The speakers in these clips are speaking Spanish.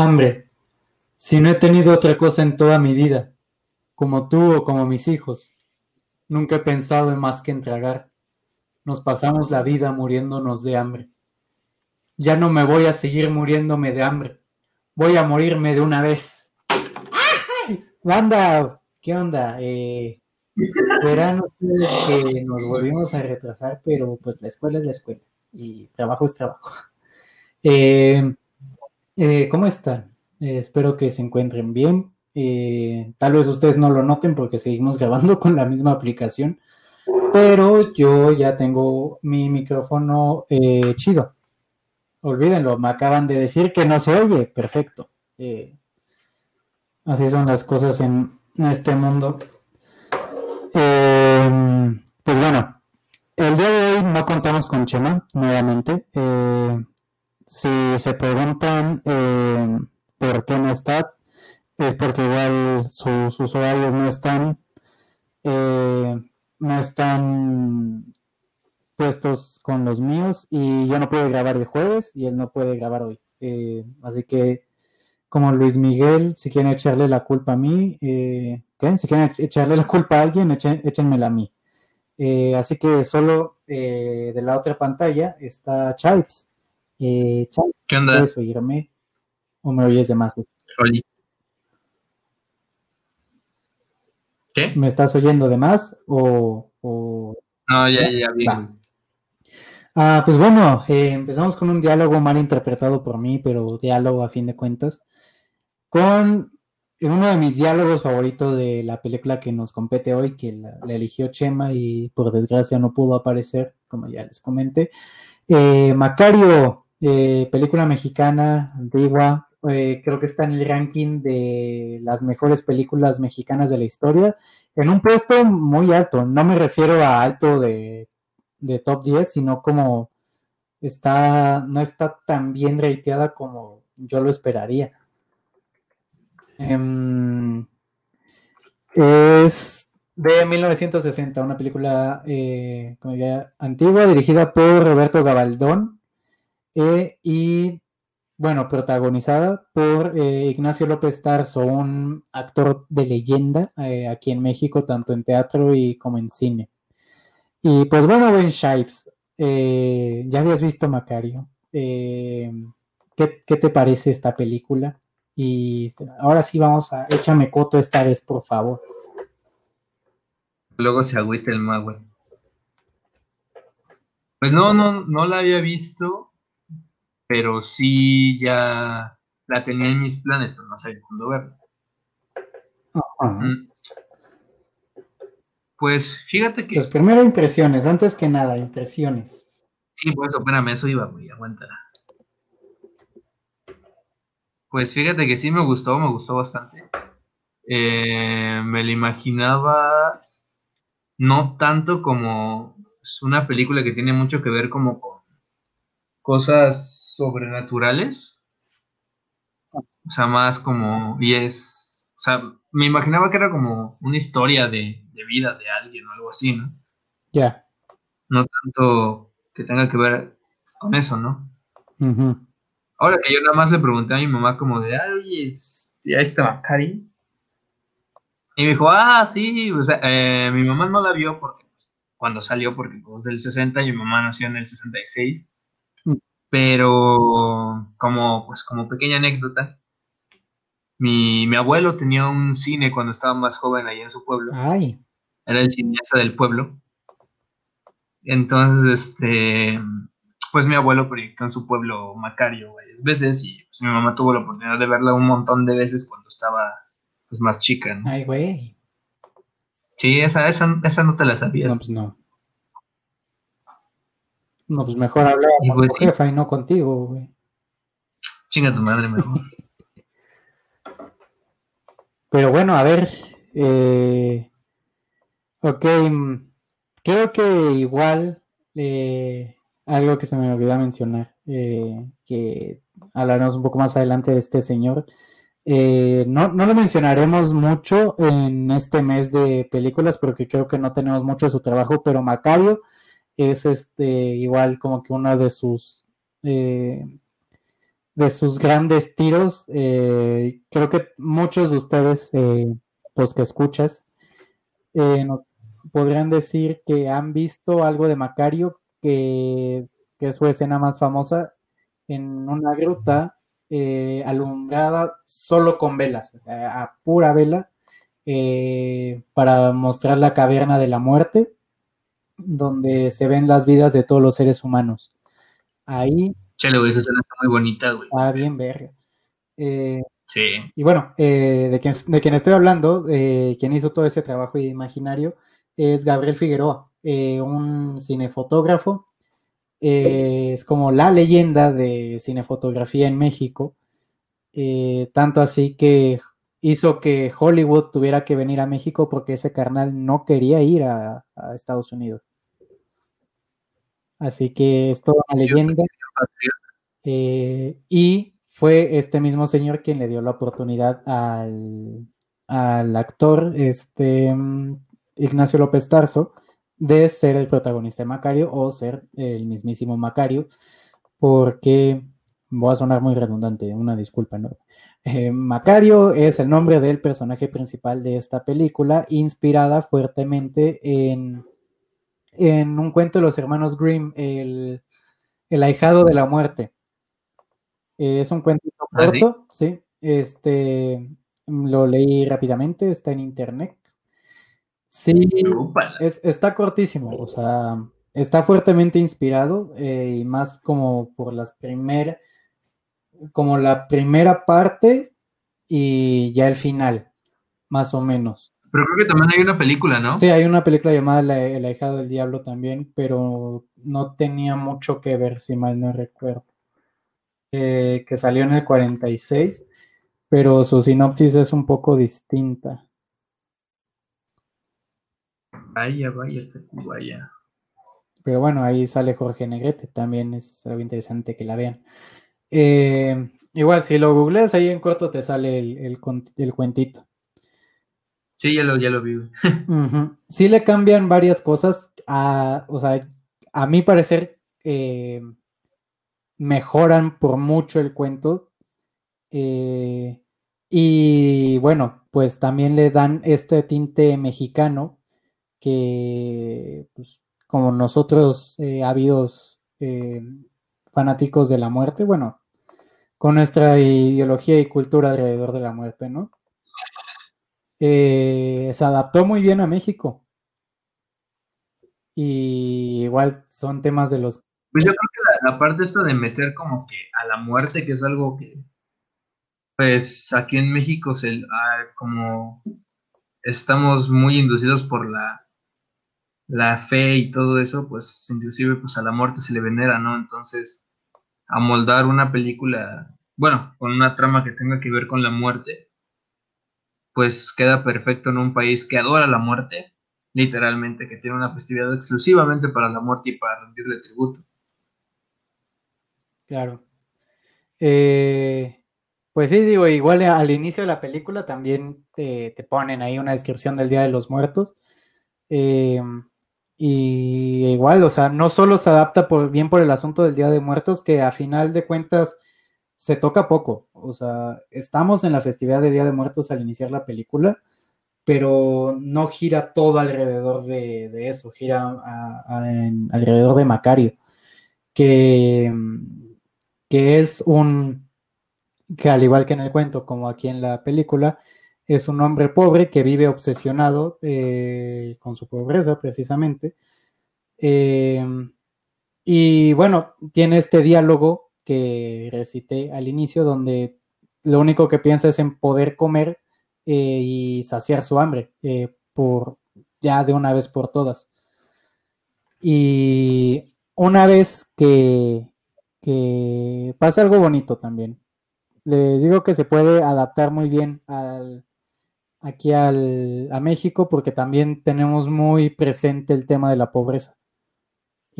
Hambre. Si no he tenido otra cosa en toda mi vida, como tú o como mis hijos, nunca he pensado en más que en tragar. Nos pasamos la vida muriéndonos de hambre. Ya no me voy a seguir muriéndome de hambre. Voy a morirme de una vez. Banda, ¿qué onda? Eh, verán ustedes que nos volvimos a retrasar, pero pues la escuela es la escuela y trabajo es trabajo. Eh, eh, ¿Cómo están? Eh, espero que se encuentren bien. Eh, tal vez ustedes no lo noten porque seguimos grabando con la misma aplicación, pero yo ya tengo mi micrófono eh, chido. Olvídenlo, me acaban de decir que no se oye. Perfecto. Así son las cosas en este mundo. Pues bueno, el día de hoy no contamos con Chema nuevamente. Si se preguntan eh, por qué no está, es porque igual sus usuarios no están, eh, no están puestos con los míos y yo no puedo grabar el jueves y él no puede grabar hoy. Eh, así que, como Luis Miguel, si quieren echarle la culpa a mí, ¿qué? si quieren echarle la culpa a alguien, échenmela a mí. Así que solo de la otra pantalla está Chipes. Eh, ¿Qué onda? ¿puedes oírme? ¿O me oyes de más? Oli. ¿Qué? ¿Me estás oyendo de más? ¿O, o... No, ya, ya. Va. Ah, pues bueno, eh, empezamos con un diálogo mal interpretado por mí, pero diálogo a fin de cuentas, con uno de mis diálogos favoritos de la película que nos compete hoy, que la, la eligió Chema y por desgracia no pudo aparecer, como ya les comenté. Eh, Macario, eh, película mexicana, antigua, eh, creo que está en el ranking de las mejores películas mexicanas de la historia, en un puesto muy alto, no me refiero a alto de de top 10, sino como está, no está tan bien rateada como yo lo esperaría. Em, es de 1960, una película eh, como ya antigua, dirigida por Roberto Gabaldón y, bueno, protagonizada por eh, Ignacio López Tarso, un actor de leyenda eh, aquí en México, tanto en teatro y como en cine. Y pues bueno, Ben Shipes, eh, ya habías visto Macario. ¿qué, ¿Qué te parece esta película? Y ahora sí vamos a échame coto esta vez, por favor. Luego se agüita el magüe. Pues no, no, no la había visto, pero sí ya la tenía en mis planes, pero no sabía cuándo verla. Ajá. Mm. Pues fíjate que. Pues primero impresiones, antes que nada, impresiones. Sí, pues espérame, eso iba, güey, aguanta. Pues fíjate que sí me gustó, me gustó bastante. Eh, me la imaginaba no tanto como es una película que tiene mucho que ver como con cosas sobrenaturales. O sea, más como, y es, o sea, me imaginaba que era como una historia de, de vida de alguien o algo así, ¿no? Ya. No tanto que tenga que ver con eso, ¿no? Ujú. Ahora que yo nada más le pregunté a mi mamá como de, ay, oye, este, ahí está Macari. Y me dijo, ah, sí, o sea, eh, mi mamá no la vio porque pues, cuando salió, porque pues del 60 y mi mamá nació en el 66. Pero como, pues, como pequeña anécdota, mi, mi abuelo tenía un cine cuando estaba más joven ahí en su pueblo. Ay, Era el cineasta del pueblo. Entonces, este, pues mi abuelo proyectó en su pueblo Macario varias veces y pues, mi mamá tuvo la oportunidad de verla un montón de veces cuando estaba pues, más chica, ¿no? ay, güey. Sí, esa, esa, esa no te la sabías. No, pues no. No, pues mejor hablar con pues tu jefa y no contigo, güey. Chinga tu madre mejor. Pero bueno, a ver. eh, ok, mm, creo que igual eh, algo que se me olvidó mencionar, eh, que hablaremos un poco más adelante de este señor. Eh, no, no lo mencionaremos mucho en este mes de películas porque creo que no tenemos mucho de su trabajo, pero Macario es este igual como que uno de sus eh, de sus grandes tiros. Eh, creo que muchos de ustedes, eh, los que escuchas, eh, podrían decir que han visto algo de Macario, que, es su escena más famosa, en una gruta alumbrada solo con velas, a pura vela, para mostrar la caverna de la muerte, donde se ven las vidas de todos los seres humanos. Ahí Chale, güey, esa escena está muy bonita, güey. Ah, bien verga. Eh, sí. Y bueno, eh, de, quien, de quien estoy hablando, eh, quien hizo todo ese trabajo imaginario, es Gabriel Figueroa, un cinefotógrafo. es como la leyenda de cinefotografía en México. tanto así que hizo que Hollywood tuviera que venir a México porque ese carnal no quería ir a, Estados Unidos. Así que es toda una leyenda. Eh, y fue este mismo señor quien le dio la oportunidad al, actor este, mm, Ignacio López Tarso de ser el protagonista de Macario o ser el mismísimo Macario, porque voy a sonar muy redundante, una disculpa, ¿no? Eh, Macario es el nombre del personaje principal de esta película, inspirada fuertemente en, en un cuento de los hermanos Grimm, el, el ahijado de la muerte. Eh, es un cuentito ¿Ah, corto, sí? Este, lo leí rápidamente, está en internet. Sí, está cortísimo, o sea, está fuertemente inspirado eh, y más como por las primeras, como la primera parte y ya el final, más o menos. Pero creo que también hay una película, ¿no? Sí, hay una película llamada El ahijado del diablo también, pero no tenía mucho que ver, si mal no recuerdo. Eh, que salió en el 46, pero su sinopsis es un poco distinta. Vaya, vaya, vaya. Pero bueno, ahí sale Jorge Negrete, también es algo interesante que la vean. Eh, igual, si lo googleas ahí en corto te sale el, el, cuentito. Sí, ya lo, ya lo. Sí le cambian varias cosas, a, o sea, a mi parecer, eh, mejoran por mucho el cuento. Eh, y bueno, pues también le dan este tinte mexicano que, pues, como nosotros, eh, habidos eh, fanáticos de la muerte, bueno, con nuestra ideología y cultura alrededor de la muerte, ¿no? Se adaptó muy bien a México. Y igual son temas de los pues yo creo que la, parte esto de meter como que a la muerte, que es algo que, pues aquí en México, se, ah, como estamos muy inducidos por la, la fe y todo eso, pues inclusive pues a la muerte se le venera, ¿no? Entonces, amoldar una película, bueno, con una trama que tenga que ver con la muerte, pues queda perfecto en un país que adora la muerte, literalmente, que tiene una festividad exclusivamente para la muerte y para rendirle tributo. Claro. Eh, pues sí, digo, igual al inicio de la película también te, ponen ahí una descripción del Día de los Muertos. Eh, y igual, o sea, no solo se adapta por, bien por el asunto del Día de Muertos, que a final de cuentas se toca poco. O sea, estamos en la festividad de Día de Muertos al iniciar la película, pero no gira todo alrededor de, eso, gira alrededor de Macario, que que es un, que al igual que en el cuento, como aquí en la película, es un hombre pobre que vive obsesionado eh, con su pobreza precisamente. Eh, y bueno, tiene este diálogo que recité al inicio, donde lo único que piensa es en poder comer eh, y saciar su hambre, por ya de una vez por todas. Y una vez que, que pasa algo bonito también. Les digo que se puede adaptar muy bien al, aquí al, a México porque también tenemos muy presente el tema de la pobreza.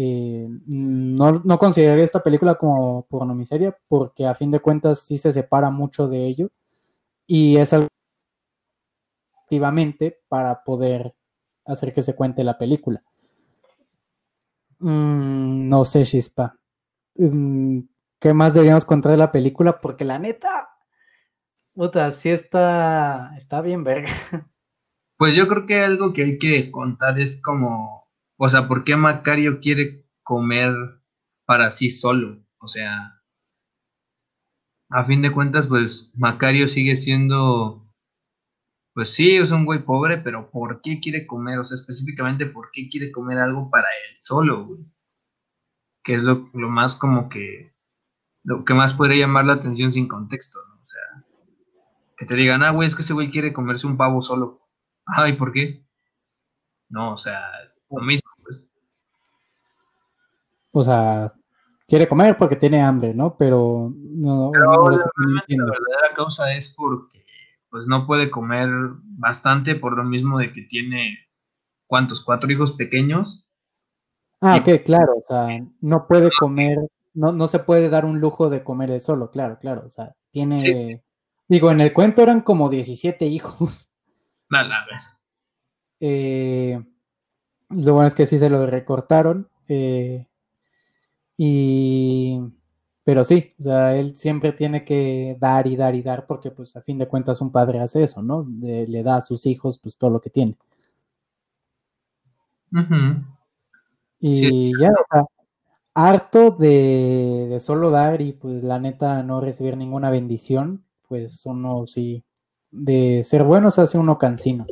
Eh, no, no, consideraría esta película como pornomiseria porque a fin de cuentas sí se separa mucho de ello y es algo activamente para poder hacer que se cuente la película. Mm, no sé, Chispa. Mm, qué más deberíamos contar de la película, porque la neta, puta, sí está, está bien verga. Pues yo creo que algo que hay que contar es como, o sea, ¿por qué Macario quiere comer para sí solo? O sea, a fin de cuentas, pues Macario sigue siendo, pues sí, es un güey pobre, pero ¿por qué quiere comer? O sea, específicamente, ¿por qué quiere comer algo para él solo, güey? Que es lo, lo más como que, lo que más podría llamar la atención sin contexto, ¿no? O sea, que te digan, ah, güey, es que ese güey quiere comerse un pavo solo. Ay, ¿por qué? No, o sea, lo mismo, pues. O sea, quiere comer porque tiene hambre, ¿no? Pero no, Pero no la, verdadera causa es porque pues no puede comer bastante por lo mismo de que tiene ¿cuántos? cuatro hijos pequeños. Ah, ok, claro, o sea, no puede comer, no, no se puede dar un lujo de comer él solo, claro, claro, o sea, tiene, Sí. digo, en el cuento eran como 17 hijos, Nada, a ver. eh, lo bueno es que sí se lo recortaron, eh, y, pero sí, o sea, él siempre tiene que dar y dar y dar porque pues a fin de cuentas un padre hace eso, ¿no? De- le da a sus hijos pues todo lo que tiene. Y ya, o sea, harto de, de solo dar y pues la neta no recibir ninguna bendición, pues uno sí, de ser bueno se hace uno cansino.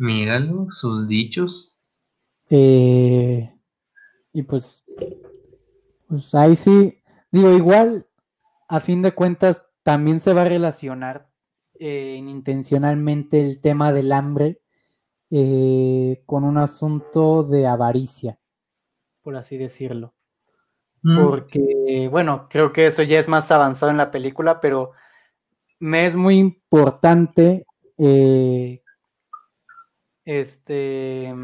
Míralo, sus dichos. Eh, y pues, pues ahí sí, digo, igual, a fin de cuentas, también se va a relacionar eh, intencionalmente el tema del hambre eh, con un asunto de avaricia, por así decirlo. Mm, porque, bueno, creo que eso ya es más avanzado en la película, pero me es muy importante eh, este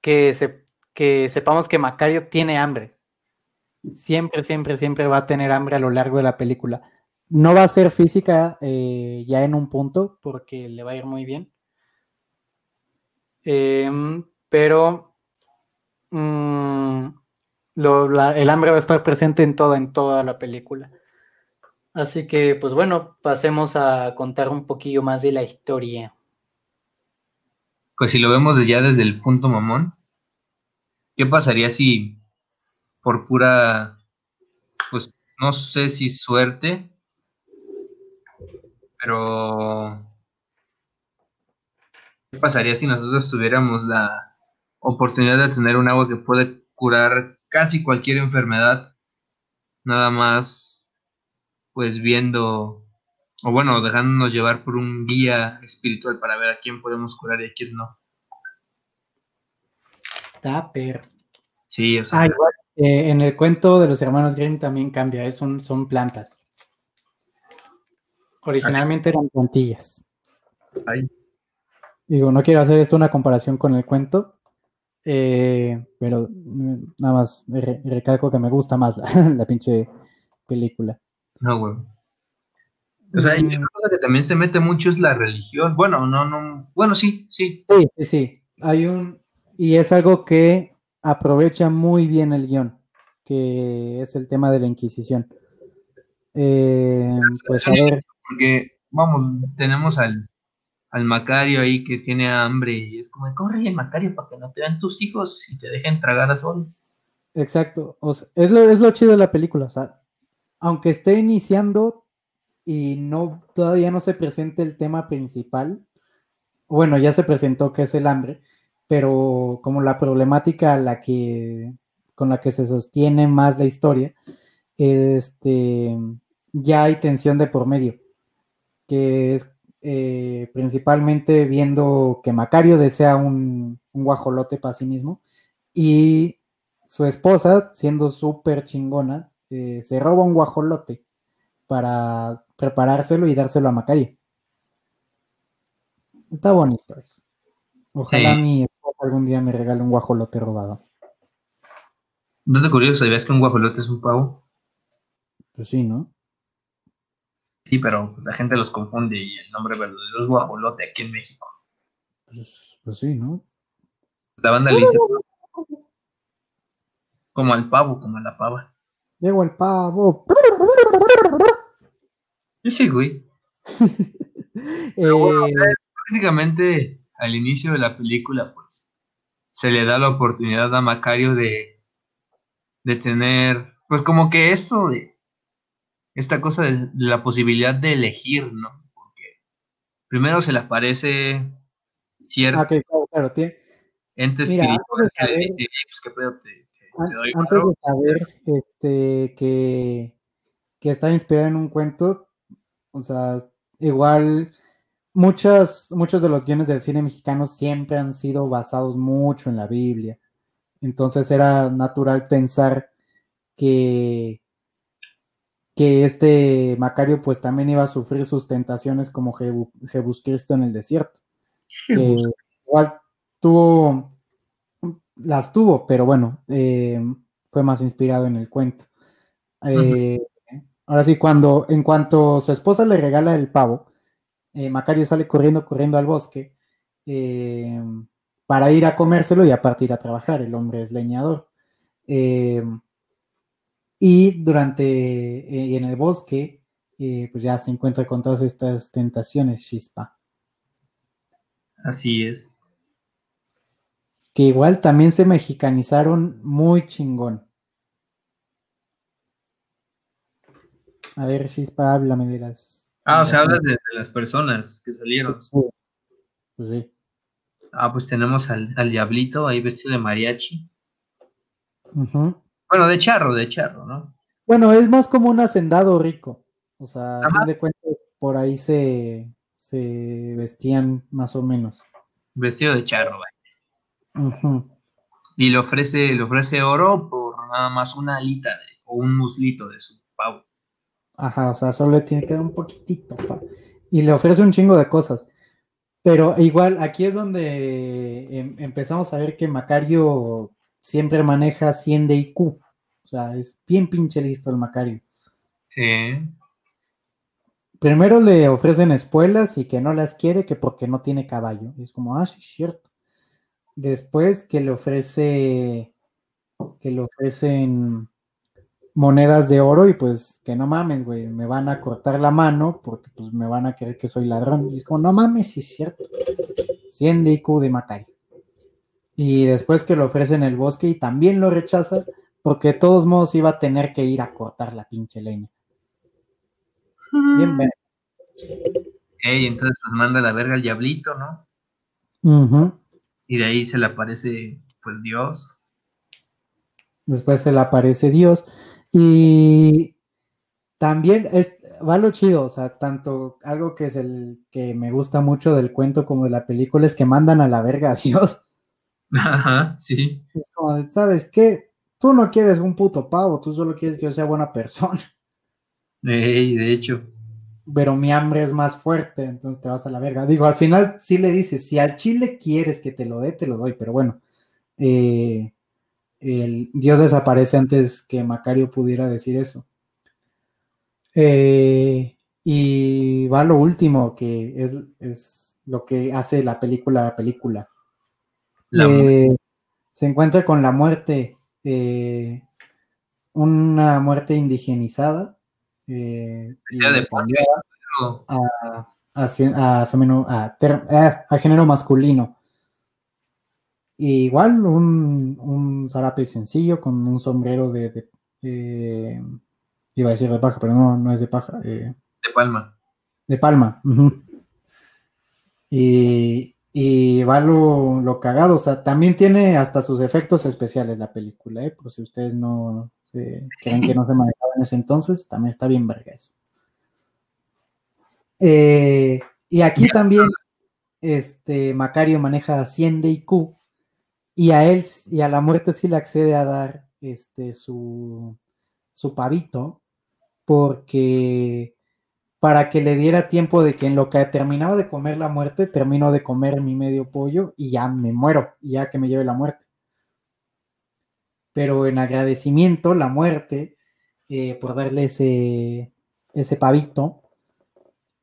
que, se, que sepamos que Macario tiene hambre. Siempre, siempre, siempre va a tener hambre a lo largo de la película. No va a ser física eh, ya en un punto, porque le va a ir muy bien. Em, pero mm, el hambre va a estar presente en toda, en toda la película. Así que, pues bueno, pasemos a contar un poquillo más de la historia. Pues si lo vemos ya desde el punto mamón, ¿qué pasaría si por pura, pues no sé si suerte, pero ¿qué pasaría si nosotros tuviéramos la oportunidad de tener un agua que puede curar casi cualquier enfermedad, nada más pues viendo, o bueno, dejándonos llevar por un guía espiritual para ver a quién podemos curar y a quién no? Tupper. Sí, o sea, Ah, igual, eh, en el cuento de los hermanos Grimm también cambia, es un- son plantas. Originalmente eran plantillas. ay, Digo, no quiero hacer esto una comparación con el cuento, eh, pero mm, nada más re- recalco que me gusta más la, pinche película. no, güey. O sea, y una cosa que también se mete mucho es la religión. Bueno, no, no, bueno, sí, sí. Sí, sí, sí. Hay un. Y es algo que aprovecha muy bien el guion, que es el tema de la Inquisición. Eh, pues a ver, Porque, vamos, tenemos al, al Macario ahí que tiene hambre y es como, corre Macario para que no te vean tus hijos y te dejen tragar a sol. exacto. O sea, es, lo, es lo chido de la película. O sea, aunque esté iniciando y no todavía no se presente el tema principal, bueno, ya se presentó que es el hambre, pero como la problemática la que, con la que se sostiene más la historia, este, ya hay tensión de por medio, que es eh, principalmente viendo que Macario desea un, un guajolote para sí mismo y su esposa, siendo súper chingona, eh, se roba un guajolote para preparárselo y dárselo a Macario. Está bonito eso. Ojalá Sí. mi esposa algún día me regale un guajolote robado. Dato curioso, ¿sabías que un guajolote es un pavo? Pues sí, ¿no? Sí, pero la gente los confunde y el nombre verdadero es guajolote aquí en México. Pues, pues sí, ¿no? La banda le dice como al pavo, como a la pava. Llegó el pavo. Sí, güey. Eh, prácticamente al inicio de la película, pues, se le da la oportunidad a Macario de, de tener, pues como que esto de, esta cosa de, de la posibilidad de elegir, ¿no? Porque primero se le aparece cierto ah, que, claro, claro, tiene- ente espiritual que le saber- dice, "Eh, pues qué pedo, te, te- an- te doy antes varo". de saber este, que, que está inspirado en un cuento, o sea, igual muchas, muchos de los guiones del cine mexicano siempre han sido basados mucho en la Biblia. Entonces era natural pensar que, que este Macario pues también iba a sufrir sus tentaciones como Jebu- Cristo en el desierto. que igual tuvo, las tuvo, pero bueno, eh, fue más inspirado en el cuento. Eh, Ahora sí, cuando, en cuanto su esposa le regala el pavo, eh, Macario sale corriendo, corriendo al bosque eh, para ir a comérselo y a partir a trabajar. El hombre es leñador. Eh, y durante, eh, en el bosque, eh, pues ya se encuentra con todas estas tentaciones, Chispa. Así es. que igual también se mexicanizaron muy chingón. A ver, Chispa, háblame de las. Ah, o sea, las- hablas de, de las personas que salieron. Sí, pues sí. Ah, pues tenemos al, al diablito ahí vestido de mariachi. Ujú. Bueno, de charro, de charro, ¿no? Bueno, es más como un hacendado rico. O sea, a fin de cuentas, por ahí se, se vestían más o menos. Vestido de charro. Ujú. Y le ofrece, le ofrece oro por nada más una alita de, o un muslito de su pavo. Ajá, o sea, solo le tiene que dar un poquitito. pa. Y le ofrece un chingo de cosas. Pero igual, aquí es donde em- empezamos a ver que Macario siempre maneja 100 de IQ. O sea, es bien pinche listo el Macario. Sí. Primero le ofrecen espuelas y que no las quiere, que porque no tiene caballo. Y es como, ah, sí, es cierto. Después que le ofrece, que le ofrecen monedas de oro y pues que no mames, güey, me van a cortar la mano porque pues me van a creer que soy ladrón. Y es como, no mames, sí es cierto. 100 de IQ de Macario. Y después que le ofrecen el bosque y también lo rechaza porque de todos modos iba a tener que ir a cortar la pinche leña. Bien, ver- Ey, entonces pues manda a la verga al diablito, ¿no? Y de ahí se le aparece, pues, Dios. Después se le aparece Dios. Y también es, va lo chido, o sea, tanto algo que es el que me gusta mucho del cuento como de la película es que mandan a la verga a Dios. Ajá, sí. Como ¿sabes qué? Tú no quieres un puto pavo, tú solo quieres que yo sea buena persona. Ey, de hecho. Pero mi hambre es más fuerte, entonces te vas a la verga. Digo, al final sí le dices, si al chile quieres que te lo dé, te lo doy, pero bueno. eh, el Dios desaparece antes que Macario pudiera decir eso. Eh, y va lo último, que es, es lo que hace la película la película. La Eh, se encuentra con la muerte, eh, una muerte indigenizada. de a, a género masculino. Y igual un, un zarape sencillo con un sombrero de, de- eh, iba a decir de paja, pero no, no es de paja, eh, de Palma. de palma. Y, y va lo, lo cagado, o sea, también tiene hasta sus efectos especiales la película, ¿eh? Por si ustedes no se- creen que no se manejaba en ese entonces, también está bien verga eso. Eh, y aquí también este Macario maneja 100 de IQ y a él y a la muerte sí le accede a dar este su, su pavito porque para que le diera tiempo de que en lo que terminaba de comer la muerte, termino de comer mi medio pollo y ya me muero, ya que me lleve la muerte. Pero en agradecimiento, la muerte, eh, por darle ese, ese pavito,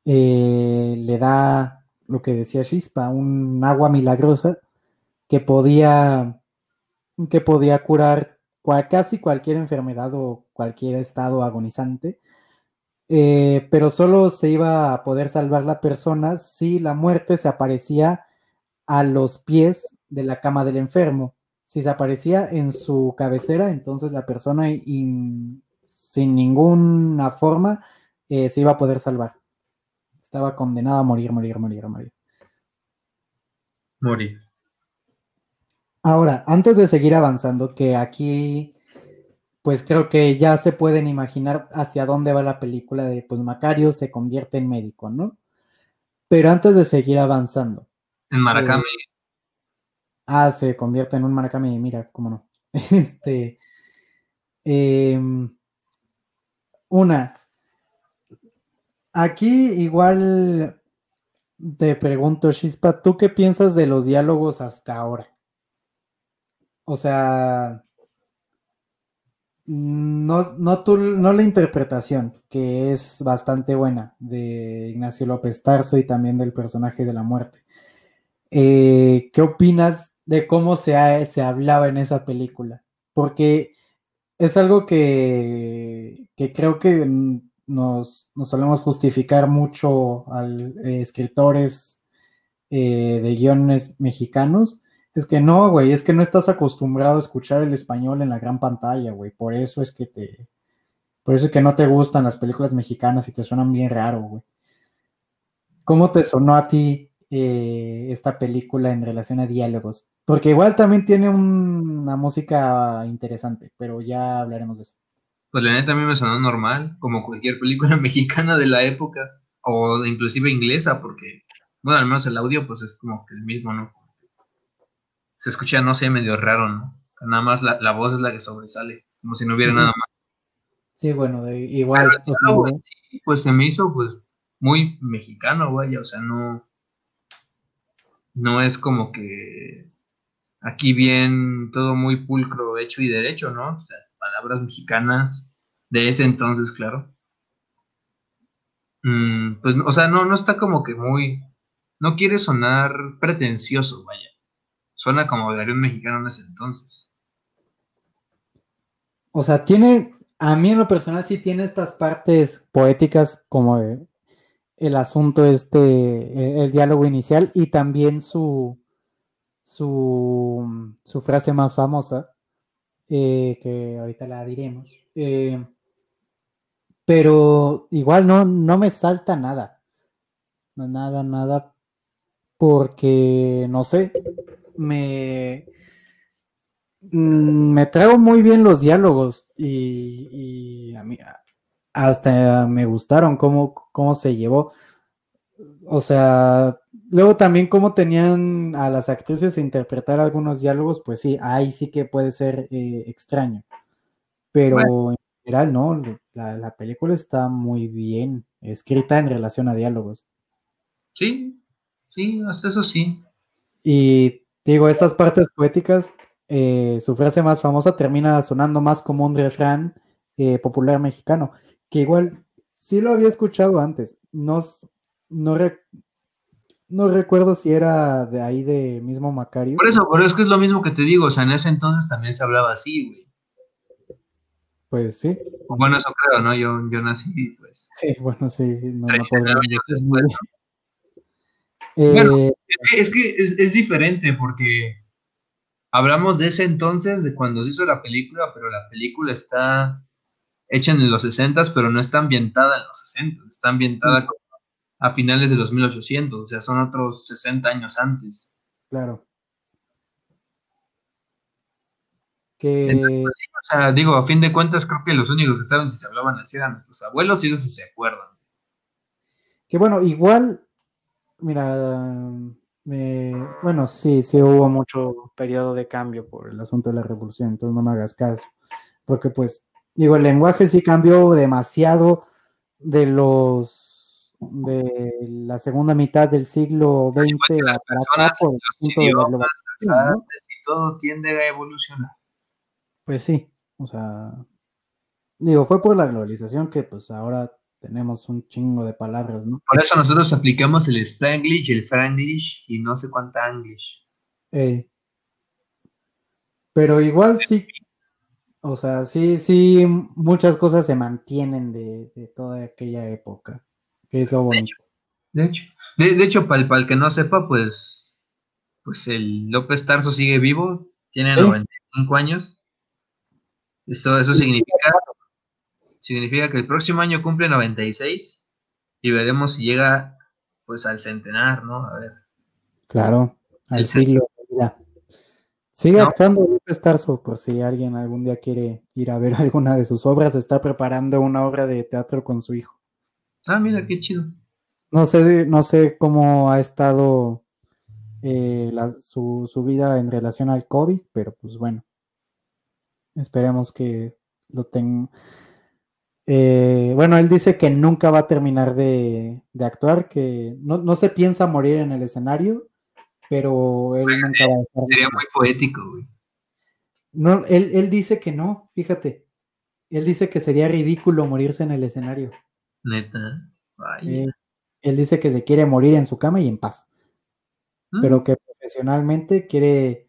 eh, le da lo que decía Chispa, un agua milagrosa que podía, que podía curar cua- casi cualquier enfermedad o cualquier estado agonizante, eh, pero solo se iba a poder salvar la persona si la muerte se aparecía a los pies de la cama del enfermo. Si se aparecía en su cabecera, entonces la persona sin ninguna forma eh, se iba a poder salvar. Estaba condenada a morir, morir, morir, morir. Morir. Ahora, antes de seguir avanzando, que aquí, pues creo que ya se pueden imaginar hacia dónde va la película de, pues Macario se convierte en médico, ¿no? Pero antes de seguir avanzando. En Maracame. Eh, ah, se convierte en un Maracame, mira, cómo no. Este. Em, una, Aquí igual te pregunto, Chispa, ¿tú qué piensas de los diálogos hasta ahora? O sea, no, no, no la interpretación, que es bastante buena, de Ignacio López Tarso y también del personaje de la muerte. Eh, ¿Qué opinas de cómo se, se hablaba en esa película? Porque es algo que, que creo que nos, solemos justificar mucho a eh, escritores eh, de guiones mexicanos, es que no, güey, es que no estás acostumbrado a escuchar el español en la gran pantalla, güey, por eso es que te, por eso es que no te gustan las películas mexicanas y te suenan bien raro, güey. ¿Cómo te sonó a ti eh, esta película en relación a diálogos? Porque igual también tiene una música interesante, pero ya hablaremos de eso pues la neta a mí me sonó normal, como cualquier película mexicana de la época, o inclusive inglesa, porque, bueno, al menos el audio pues es como que el mismo, ¿no? Se escucha, no sé, medio raro, ¿no? Nada más la, voz es la que sobresale, como si no hubiera nada más. Sí, bueno, igual. Pues, pues se me hizo pues muy mexicano, vaya, o sea, no, no es como que aquí bien todo muy pulcro, hecho y derecho, ¿no? O sea, palabras mexicanas de ese entonces, claro. Mm, pues, o sea, no, no está como que muy. No quiere sonar pretencioso, vaya. Suena como hablaría un mexicano en ese entonces. O sea, tiene. A mí en lo personal sí tiene estas partes poéticas como el asunto este, el, diálogo inicial y también su, su, frase más famosa, eh, que ahorita la diremos. Eh, pero igual no, no me salta nada. Nada, nada. Porque, no sé, me, mm, me trago muy bien los diálogos y, a mí hasta me gustaron cómo, cómo se llevó. O sea, luego también como tenían a las actrices interpretar algunos diálogos, pues sí, ahí sí que puede ser eh, extraño. Pero en general, no, la, película está muy bien escrita en relación a diálogos. Sí, sí, hasta eso sí. Y digo, estas partes poéticas, eh, su frase más famosa termina sonando más como un refrán eh, popular mexicano, que igual sí lo había escuchado antes. No, no, no recuerdo si era de ahí de mismo Macario. Por eso, pero es que es lo mismo que te digo, o sea, en ese entonces también se hablaba así, güey. Pues sí. Bueno, eso creo, ¿no? Yo, yo nací, pues. Sí, bueno, sí. No, eh, es que, es, es, diferente porque hablamos de ese entonces, de cuando se hizo la película, pero la película está hecha en los 60, pero no está ambientada en los 60, está ambientada a finales de los 1800, o sea, son otros 60 años antes. Claro. Que... o sea, digo, a fin de cuentas creo que los únicos que saben si se hablaban así eran nuestros abuelos y ellos sí se acuerdan. Que bueno, igual, mira, bueno, sí, sí hubo mucho periodo de cambio por el asunto de la revolución, entonces no me hagas caso, porque pues, digo, el lenguaje sí cambió demasiado de los de la segunda mitad del siglo XX para acá por el todo tiende a evolucionar. Pues sí, o sea, digo, fue por la globalización que pues ahora tenemos un chingo de palabras, ¿no? Por eso nosotros aplicamos el Spanglish, el Franglish y no sé cuánta English. pero igual sí, O sea, sí, sí, muchas cosas se mantienen de, de toda aquella época, que es lo bonito. De hecho, de, de hecho, para el, para el que no sepa, pues, pues el López Tarso sigue vivo, tiene Sí. 95 años. Eso, eso significa, significa que el próximo año cumple 96 y veremos si llega pues al centenar, ¿no? A ver. Claro, al El siglo de vida. Sigue No. actuando Tarso, por si alguien algún día quiere ir a ver alguna de sus obras, está preparando una obra de teatro con su hijo. Ah, mira, qué chido. No sé, no sé cómo ha estado eh, la- su, su vida en relación al COVID, pero pues bueno, esperemos que lo tenga. Bueno, él dice que nunca va a terminar de, de actuar, que no, no se piensa morir en el escenario, pero él nunca va a dejar de Sería muy poético, güey. No, él, él dice que no, fíjate. Él dice que sería ridículo morirse en el escenario. Neta. Eh, él dice que se quiere morir en su cama y en paz, Mm, pero que profesionalmente quiere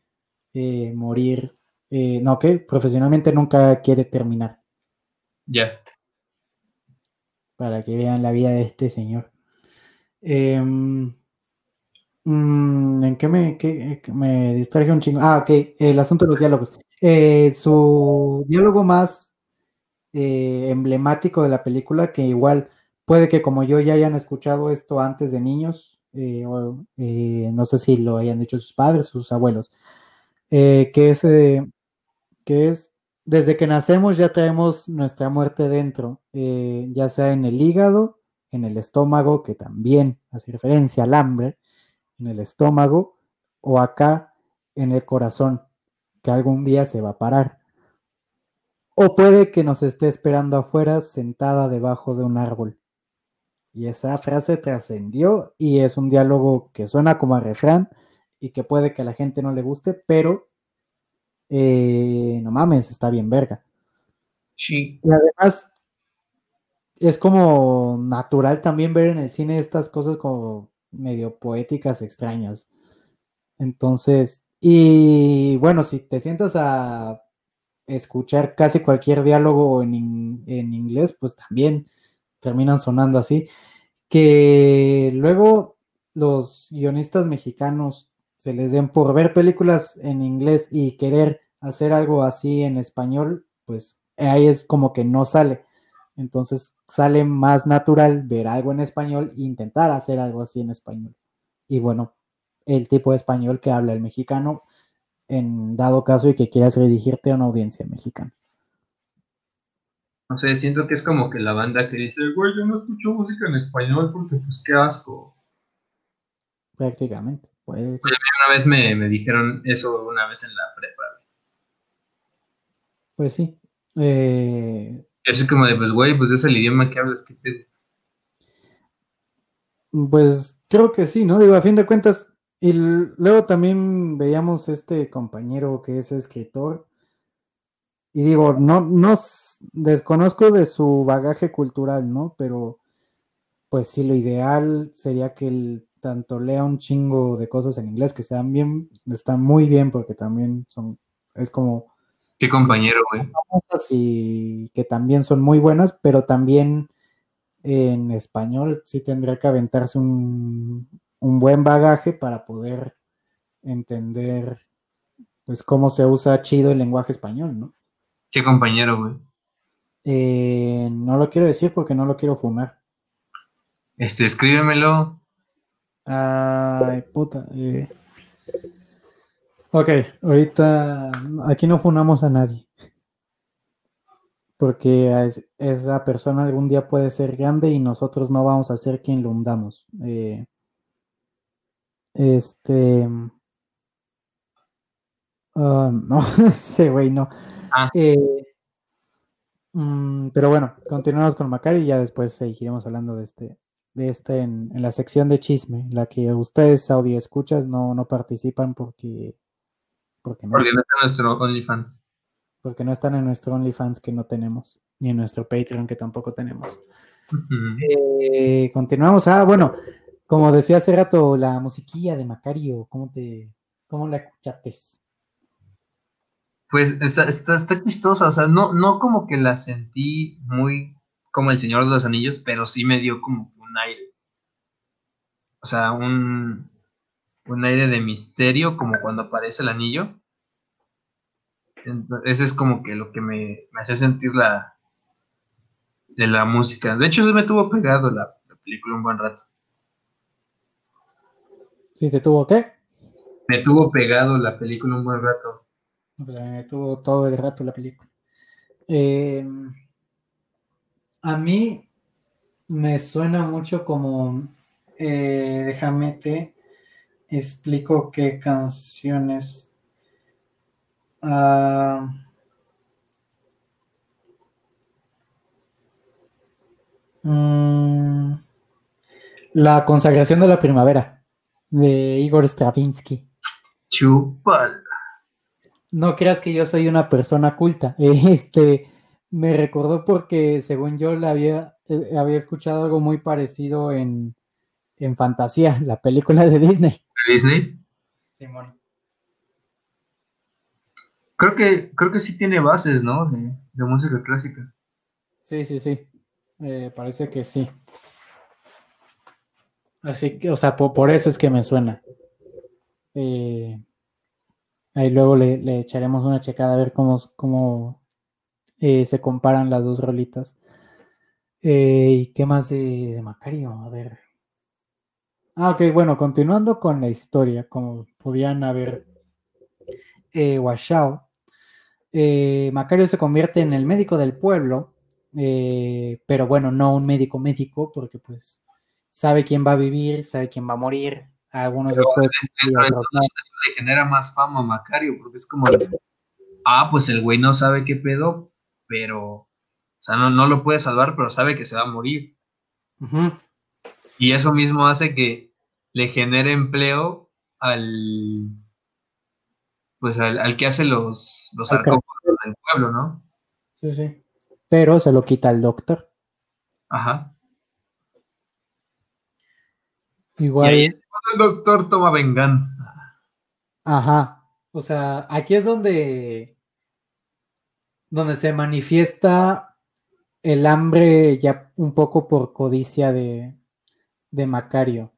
eh, morir, eh, no, que profesionalmente nunca quiere terminar, Ya. Para que vean la vida de este señor. Em, mm, ¿en qué me, me distraje un chingo? Ah, ok, el asunto de los diálogos. Eh, su diálogo más eh, emblemático de la película, que igual puede que como yo ya hayan escuchado esto antes de niños, eh, no sé si lo hayan dicho sus padres, sus abuelos, que es, que es, desde que nacemos ya traemos nuestra muerte dentro, eh, ya sea en el hígado, en el estómago, que también hace referencia al hambre, en el estómago, o acá en el corazón, que algún día se va a parar. O puede que nos esté esperando afuera sentada debajo de un árbol. Y esa frase trascendió y es un diálogo que suena como a refrán y que puede que a la gente no le guste, pero eh, no mames, está bien verga. Sí. Y además es como natural también ver en el cine estas cosas como medio poéticas extrañas. Entonces, y bueno, si te sientas a escuchar casi cualquier diálogo en, in- en inglés, pues también terminan sonando así. Que luego los guionistas mexicanos se les den por ver películas en inglés y querer hacer algo así en español, pues ahí es como que no sale. Entonces sale más natural ver algo en español e intentar hacer algo así en español. Y bueno, el tipo de español que habla el mexicano en dado caso y que quieras dirigirte a una audiencia mexicana. No sé, siento que es como que la banda que dice, güey, yo no escucho música en español porque pues qué asco. Prácticamente. Que- Una vez me, me dijeron eso una vez en la prepa. Pues sí. Eh, así como de, pues güey, pues es el idioma que hablas, ¿qué pedo? pues creo que sí, ¿no? Digo, a fin de cuentas, y luego también veíamos este compañero que es escritor. Y digo, no, no desconozco de su bagaje cultural, ¿no? Pero pues sí, lo ideal sería que él tanto lea un chingo de cosas en inglés que sean bien, están muy bien porque también son, es como Qué compañero, güey. y que también son muy buenas, pero también en español sí tendría que aventarse un, un buen bagaje para poder entender pues cómo se usa chido el lenguaje español, ¿no? Qué compañero, güey. Eh, no lo quiero decir porque no lo quiero fumar. Este, escríbemelo. Ay, puta. eh. Ok, ahorita aquí no funamos a nadie. Porque es- esa persona algún día puede ser grande y nosotros no vamos a ser quien lo hundamos. Eh, este. ah, no, ese güey no. Ah. Eh, mm, pero bueno, continuamos con Macari y ya después seguiremos hablando de este, de este en, en la sección de chisme, en la que ustedes audio escuchas no, no participan porque, porque no, Porque no está nuestro OnlyFans. porque no están en nuestro OnlyFans que no tenemos, ni en nuestro Patreon que tampoco tenemos. Eh, continuamos. Ah, bueno, como decía hace rato, la musiquilla de Macario, ¿cómo te, cómo la escuchaste? Pues está, está, está chistosa, o sea, no, no como que la sentí muy como el Señor de los Anillos, pero sí me dio como un aire. O sea, un, un aire de misterio, como cuando aparece el anillo. Entonces, ese es como que lo que me, me hacía sentir la de la música. De hecho, me tuvo pegado la, la película un buen rato. ¿Sí te tuvo qué? Me tuvo pegado la película un buen rato. Me tuvo todo el rato la película. Eh, a mí me suena mucho como, eh, déjame te explico qué canciones. Ah, mm, la consagración de la primavera de Igor Stravinsky. Chupal. No creas que yo soy una persona culta. Este me recordó porque, según yo, la había, eh, había escuchado algo muy parecido en, en Fantasía, la película de Disney. ¿De Disney? Simón. Creo que, creo que sí tiene bases, ¿no? De, de música clásica. Sí, sí, sí. Eh, parece que sí. Así que, o sea, por, por eso es que me suena. Eh, ahí luego le, le, echaremos una checada a ver cómo, cómo eh, se comparan las dos rolitas. Eh, ¿Y qué más de, de, Macario? A ver. Ah, ok, bueno, continuando con la historia, como podían haber eh, guachao, Macario se convierte en el médico del pueblo, pero bueno, no un médico médico, porque pues sabe quién va a vivir, sabe quién va a morir. Algunos Pero después. Eso le genera más fama a Macario, porque es como, de, ah, pues el güey no sabe qué pedo, pero, sea, no, no lo puede salvar, pero sabe que se va a morir. Uh -huh. Y eso mismo hace que le genere empleo al, pues al, al que hace los, los Ok. sarcófagos del pueblo, ¿no? Sí, sí. Pero se lo quita el doctor. Ajá. Igual. Y ahí es cuando el doctor toma venganza. Ajá. O sea, aquí es donde, donde se manifiesta el hambre ya un poco por codicia de, de Macario.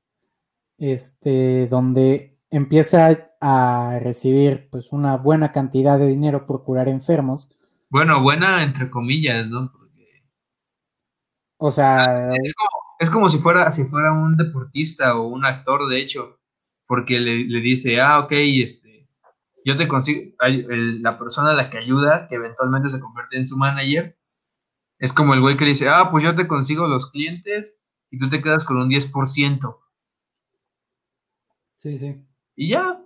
Este, donde empieza a recibir pues una buena cantidad de dinero por curar enfermos. Bueno, buena entre comillas, ¿no? Porque O sea, es como, es como si fuera, si fuera un deportista o un actor, de hecho, porque le, le dice, ah, ok, este, yo te consigo, el- la persona a la que ayuda, que eventualmente se convierte en su manager, es como el güey que le dice, ah, pues yo te consigo los clientes y tú te quedas con un 10%. sí, sí. Y ya,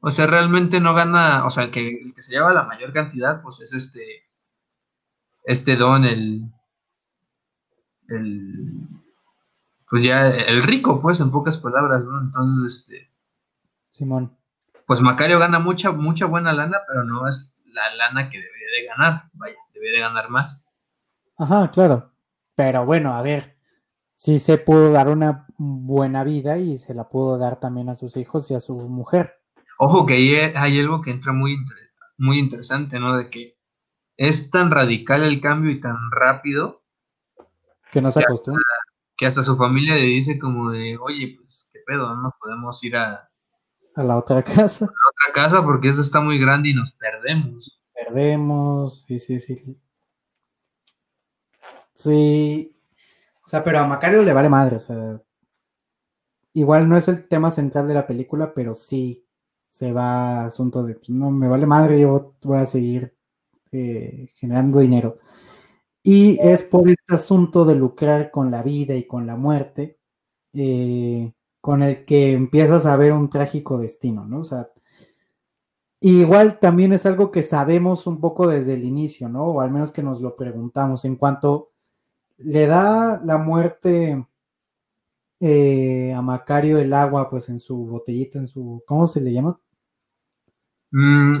o sea, realmente no gana, o sea, el que, el que se lleva la mayor cantidad, pues es este, este don, el, el, pues ya, el rico, pues, en pocas palabras, ¿no? Entonces, este, Simón. pues Macario gana mucha, mucha buena lana, pero no es la lana que debería de ganar, vaya, debería de ganar más. Ajá, claro. Pero bueno, a ver, sí se pudo dar una buena vida y se la pudo dar también a sus hijos y a su mujer. Ojo que ahí hay algo que entra muy, muy interesante, ¿no? De que es tan radical el cambio y tan rápido Que no se acostumbra. que hasta su familia le dice como de, oye, pues, ¿qué pedo? No podemos ir a A la otra casa. otra casa porque esta está muy grande y nos perdemos. Perdemos. Sí, sí, sí. Sí. O sea, pero a Macario le vale madre. O sea, igual no es el tema central de la película, pero sí se va asunto de, pues, no, me vale madre, yo voy a seguir eh, generando dinero. Y es por este asunto de lucrar con la vida y con la muerte, eh, con el que empiezas a ver un trágico destino, ¿no? O sea, igual también es algo que sabemos un poco desde el inicio, ¿no? O al menos que nos lo preguntamos. En cuanto le da la muerte eh, a Macario el agua, pues en su botellito, en su, ¿cómo se le llama? Mm,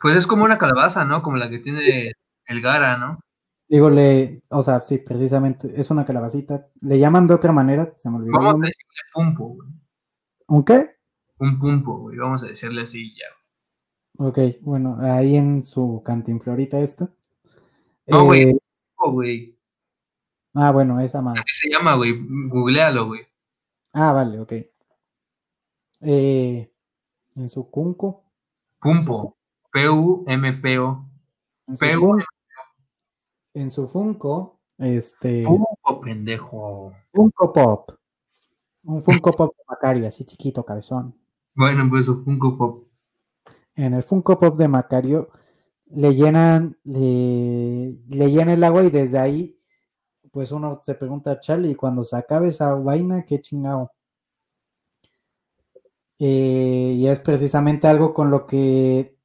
pues es como una calabaza, ¿no? Como la que tiene el Gara, ¿no? Digo, le, o sea, sí, precisamente, es una calabacita. Le llaman de otra manera, se me olvidó. Vamos a decirle pumpo, güey. ¿Un qué? Un pumpo, güey. Vamos a decirle así ya. Ok, bueno, ahí en su cantinflorita esto. No, güey. Eh, güey. Ah, bueno, esa madre. Así se llama, güey. Googlealo, güey. Ah, vale, ok. Eh, en su Funko. Pumpo. P-U-M-P-O. P-U. En su Funko, este, Pumpo, pendejo. Funko Pop. Un Funko Pop de Macario, así chiquito, cabezón. Bueno, pues su Funko Pop. En el Funko Pop de Macario le llenan, le, le llena el agua y desde ahí, pues uno se pregunta, chale, y cuando se acabe esa vaina, qué chingado. Eh, y es precisamente algo con lo que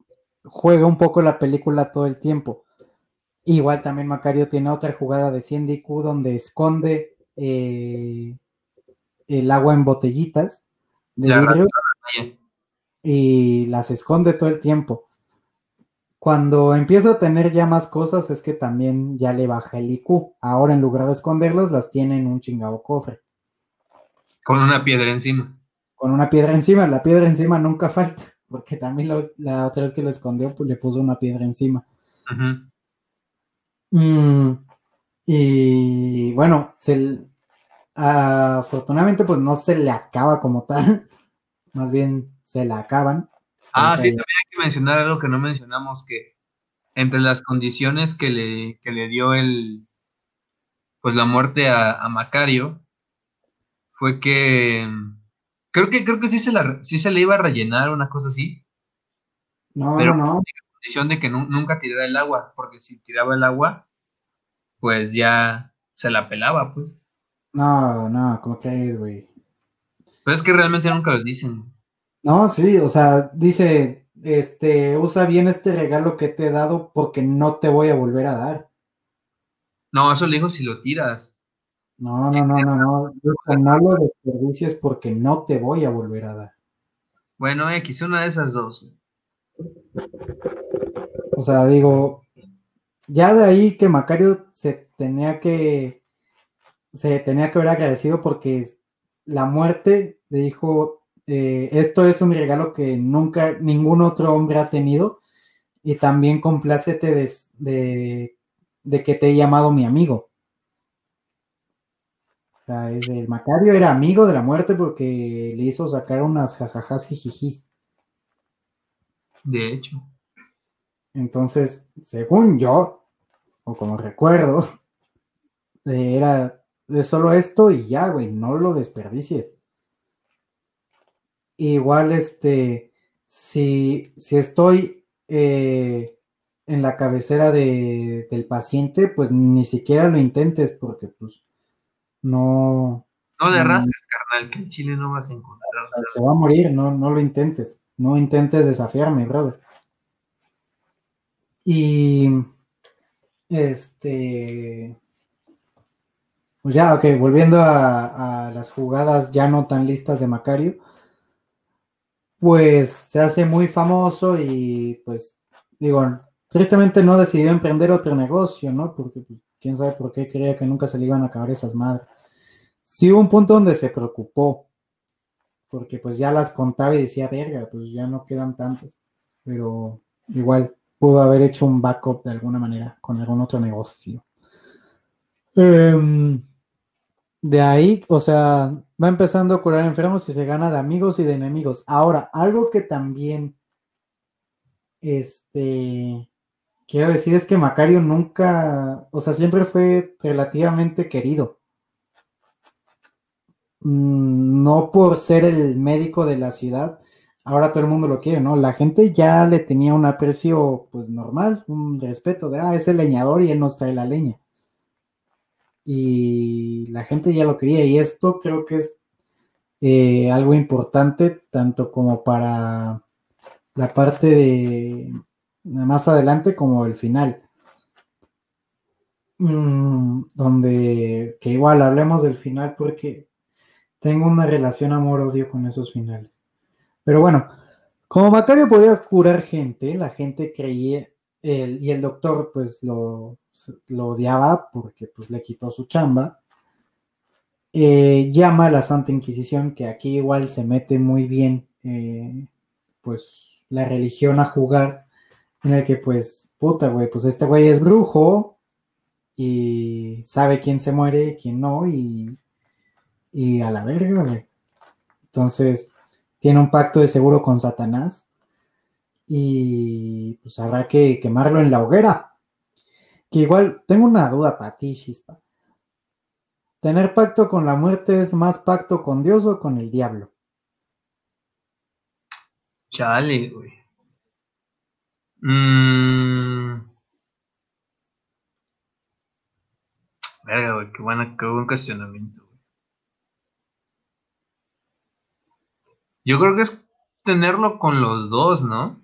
juega un poco la película todo el tiempo. Igual también Macario tiene otra jugada de 100 DQ donde esconde eh, el agua en botellitas de vidrio y las esconde todo el tiempo. Cuando empieza a tener ya más cosas es que también ya le baja el IQ. Ahora en lugar de esconderlas las tiene en un chingado cofre. Con una piedra encima. Con una piedra encima. La piedra encima nunca falta. Porque también la, la otra vez que lo escondió pues le puso una piedra encima. Mm, y bueno, se, afortunadamente pues no se le acaba como tal. Más bien se la acaban. Ah, sí, también hay que mencionar algo que no mencionamos, que entre las condiciones que le, que le dio el, pues la muerte a, a Macario, fue que, creo que, creo que sí se la, sí se le iba a rellenar una cosa así, No, Pero- no, condición de que nu- nunca tirara el agua, porque si tiraba el agua, pues ya se la pelaba, pues. No, no, ¿cómo crees, güey? Pero es que realmente nunca lo dicen. No, sí, o sea, dice, este, usa bien este regalo que te he dado porque no te voy a volver a dar. No, eso le dijo si lo tiras. No, no, no, no, no. Dijo, no lo desperdicies porque no te voy a volver a dar. Bueno, X, una de esas dos. O sea, digo, ya de ahí que Macario se tenía que, se tenía que ver agradecido porque la muerte le dijo, eh, esto es un regalo que nunca ningún otro hombre ha tenido y también complácete de, de, de que te he llamado mi amigo. O sea, es el Macario era amigo de la muerte porque le hizo sacar unas jajajas jijijis. De hecho. Entonces, según yo, o como recuerdo, era de solo esto y ya, güey, no lo desperdicies. Igual, este, si, si estoy eh, en la cabecera de, del paciente, pues ni siquiera lo intentes porque, pues, no, No le rasques, carnal, que el chile no vas a encontrar. o sea, se va a morir, no, no lo intentes. No intentes desafiarme, brother. Y este. Pues ya, ok, volviendo a, a las jugadas ya no tan listas de Macario. Pues se hace muy famoso y pues digo, tristemente no decidió emprender otro negocio, ¿no? Porque pues, quién sabe por qué creía que nunca se le iban a acabar esas madres. Sí hubo un punto donde se preocupó, porque pues ya las contaba y decía, verga, pues ya no quedan tantas. Pero igual pudo haber hecho un backup de alguna manera con algún otro negocio. Em, de ahí, o sea, va empezando a curar enfermos y se gana de amigos y de enemigos. Ahora, algo que también, este, quiero decir es que Macario nunca, o sea, siempre fue relativamente querido. Mm, No por ser el médico de la ciudad, ahora todo el mundo lo quiere, ¿no? La gente ya le tenía un aprecio, pues normal, un respeto de, ah, es el leñador y él nos trae la leña. Y la gente ya lo quería, y esto creo que es eh, algo importante, tanto como para la parte de más adelante como el final. Mm, donde, que igual hablemos del final porque tengo una relación amor-odio con esos finales. Pero bueno, como Macario podía curar gente, la gente creía, el, y el doctor pues lo, lo, odiaba porque pues le quitó su chamba. Eh, llama a la Santa Inquisición, que aquí igual se mete muy bien, eh, pues la religión a jugar, en el que pues, puta, güey, pues este güey es brujo y sabe quién se muere, quién no, y, y a la verga, güey. Entonces, tiene un pacto de seguro con Satanás y pues habrá que quemarlo en la hoguera. Que igual, tengo una duda para ti, Chispa. ¿Tener pacto con la muerte es más pacto con Dios o con el diablo? Chale, güey. Mmm. Verga, güey, qué, buena, qué buen cuestionamiento. Yo creo que es tenerlo con los dos, ¿no?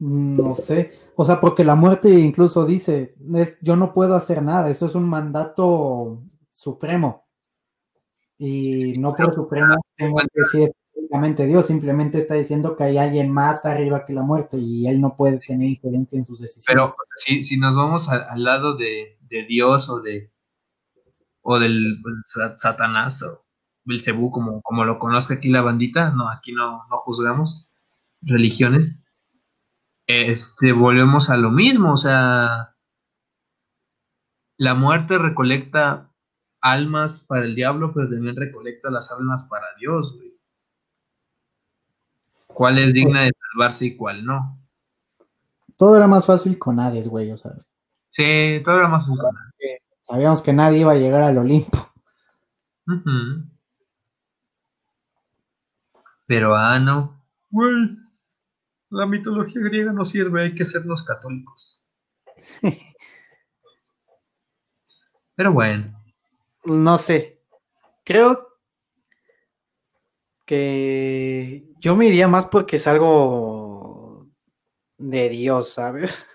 No sé, o sea, porque la muerte incluso dice, es, yo no puedo hacer nada, eso es un mandato supremo. Y no por supremo tengo que decir específicamente Dios, simplemente está diciendo que hay alguien más arriba que la muerte y él no puede tener influencia en sus decisiones. Pero si, si nos vamos al lado de, Dios o de o del pues, Satanás o Belcebú, como, como lo conozca aquí la bandita, no, aquí no, no juzgamos religiones este, volvemos a lo mismo, o sea, la muerte recolecta almas para el diablo, pero también recolecta las almas para Dios, güey. ¿Cuál es digna de salvarse y cuál no? Todo era más fácil con Hades, güey, o sea. Sí, todo era más fácil con Hades. Sabíamos que nadie iba a llegar al Olimpo. Pero, ah, no. Güey, la mitología griega no sirve, hay que sernos católicos. Pero bueno. No sé. Creo que yo me iría más porque es algo de Dios, ¿sabes?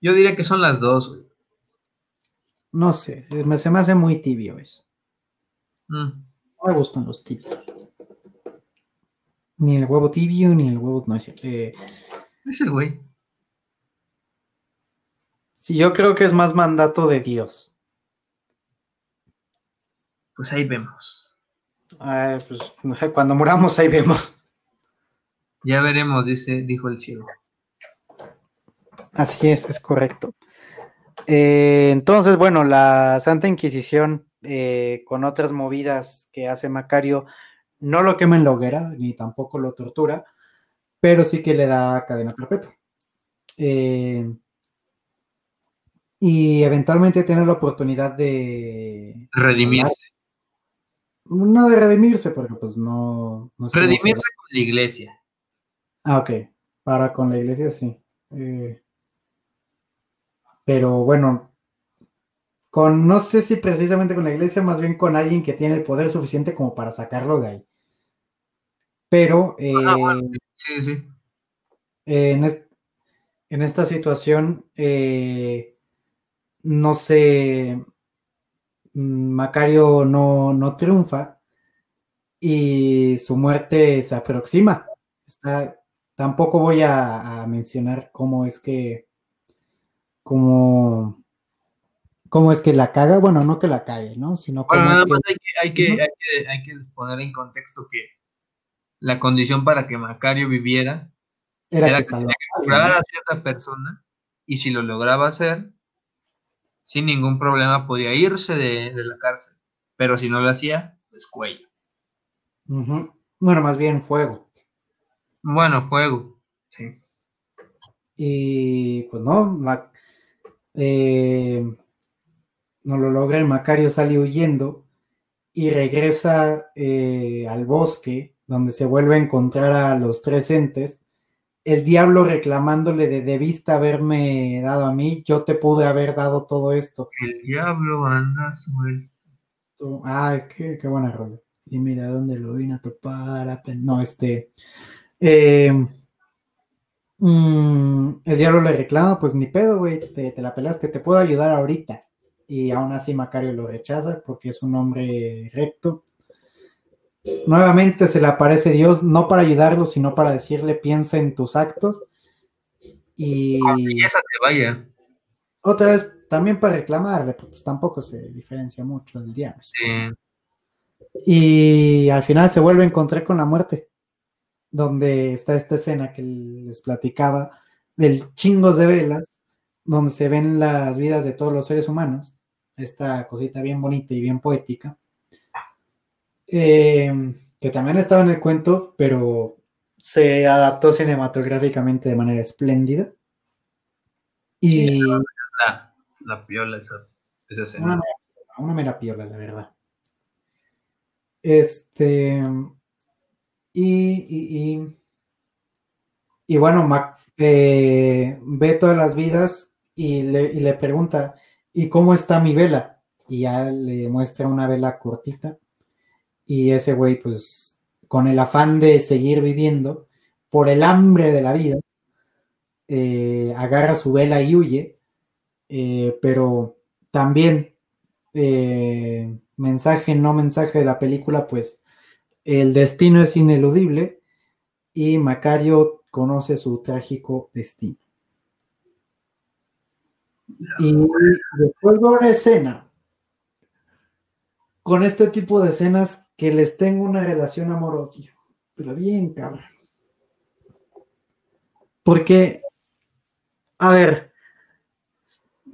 Yo diría que son las dos. No sé, se me hace muy tibio eso. Mm. No me gustan los tibios. Ni el huevo tibio, ni el huevo. No, es eh, Es el güey. Sí, yo creo que es más mandato de Dios. Pues ahí vemos. pues cuando muramos, ahí vemos. Ya veremos, dice, dijo el cielo. Así es, es correcto. Eh, entonces, bueno, la Santa Inquisición, eh, con otras movidas que hace Macario, no lo quema en la hoguera, ni tampoco lo tortura, pero sí que le da cadena perpetua. Eh, y eventualmente tiene la oportunidad de... Redimirse. No de redimirse, porque pues no... redimirse con la iglesia. Ah, ok. Para con la iglesia, sí. Eh, pero bueno, con, no sé si precisamente con la iglesia, más bien con alguien que tiene el poder suficiente como para sacarlo de ahí. Pero ah, eh, sí, sí. en, esta situación, eh, no sé, Macario no, no, triunfa y su muerte se aproxima. tampoco voy a, a mencionar cómo es que, cómo cómo es que la caga, bueno, no que la cague, ¿no? Sino bueno, nada más hay que, hay, que, hay, que, poner en contexto que la condición para que Macario viviera era, que, tenía que curar a cierta persona y si lo lograba hacer, sin ningún problema podía irse de, la cárcel, pero si no lo hacía, pues cuello. Bueno, más bien fuego. Bueno, fuego, sí. Y pues no, eh, no lo logra, el Macario sale huyendo y regresa eh, al bosque, donde se vuelve a encontrar a los tres entes. El diablo reclamándole de debiste haberme dado a mí, yo te pude haber dado todo esto. El diablo anda suelto. Ay, qué, qué buena rola. Y mira dónde lo vine a topar. No, este. Eh, mm, el diablo le reclama, pues ni pedo, güey, te, te la pelaste, te puedo ayudar ahorita y aún así Macario lo rechaza porque es un hombre recto. Nuevamente se le aparece Dios no para ayudarlo, sino para decirle piensa en tus actos. Y esa te vaya. Otra vez, también para reclamarle, pues tampoco se diferencia mucho del diablo. Sí. Y al final se vuelve a encontrar con la muerte. donde está esta escena que les platicaba del chingos de velas, donde se ven las vidas de todos los seres humanos, esta cosita bien bonita y bien poética, eh, que también estaba en el cuento, pero se adaptó cinematográficamente de manera espléndida. Y la, la piola esa, esa escena. una, una mera piola, la verdad. Este. Y, y, y, y bueno, Mac eh, ve todas las vidas y le, y le pregunta, ¿y cómo está mi vela? Y ya le muestra una vela cortita. Y ese güey, pues, con el afán de seguir viviendo, por el hambre de la vida, eh, agarra su vela y huye. Eh, pero también, eh, mensaje, no mensaje de la película, pues, el destino es ineludible y Macario conoce su trágico destino. Y después de una escena, con este tipo de escenas que les tengo una relación amorosa, pero bien cabrón. Porque, a ver,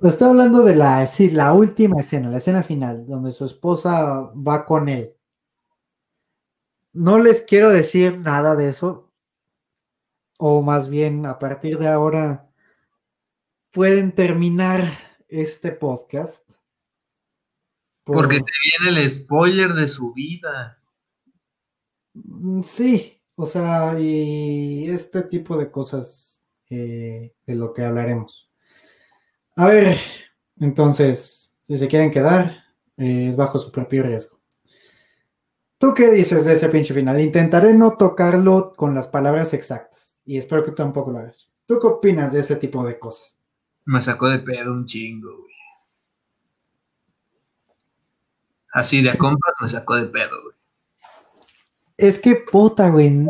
estoy hablando de la, la última escena, la escena final, donde su esposa va con él. No les quiero decir nada de eso, o más bien a partir de ahora pueden terminar este podcast. por- Porque se viene el spoiler de su vida. Mm, Sí, o sea, y este tipo de cosas eh, de lo que hablaremos. A ver, entonces, si se quieren quedar, eh, es bajo su propio riesgo. ¿Tú qué dices de ese pinche final? Intentaré no tocarlo con las palabras exactas y espero que tú tampoco lo hagas. ¿Tú qué opinas de ese tipo de cosas? Me sacó de pedo un chingo, güey. Así de a compas me sacó de pedo, güey. Es que puta, güey.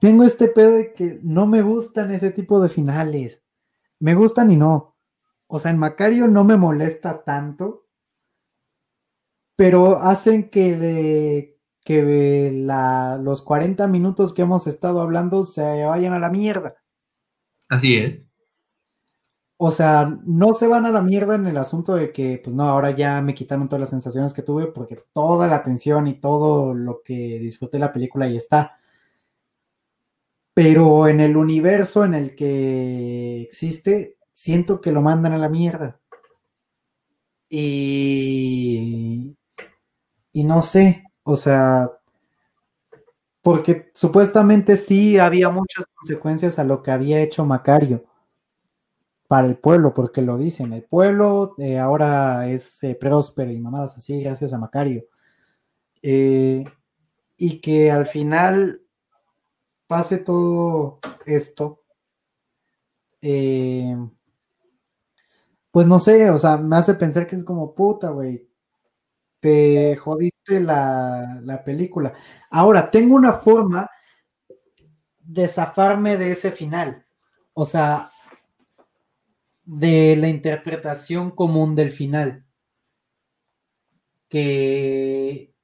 Tengo este pedo de que no me gustan ese tipo de finales. Me gustan y no. O sea, en Macario no me molesta tanto. Pero hacen que, de- que la- los 40 minutos que hemos estado hablando se vayan a la mierda. Así es. O sea, no se van a la mierda en el asunto de que, pues no, ahora ya me quitaron todas las sensaciones que tuve porque toda la atención y todo lo que disfruté la película ahí está. Pero en el universo en el que existe, siento que lo mandan a la mierda. Y, y no sé, o sea, porque supuestamente sí había muchas consecuencias a lo que había hecho Macario para el pueblo, porque lo dicen, el pueblo eh, ahora es eh, próspero y mamadas así gracias a Macario. Eh, y que al final pase todo esto, pues no sé, o sea, me hace pensar que es como puta, güey, te jodiste la, la película. Ahora, tengo una forma de zafarme de ese final, o sea, de la interpretación común del final, que,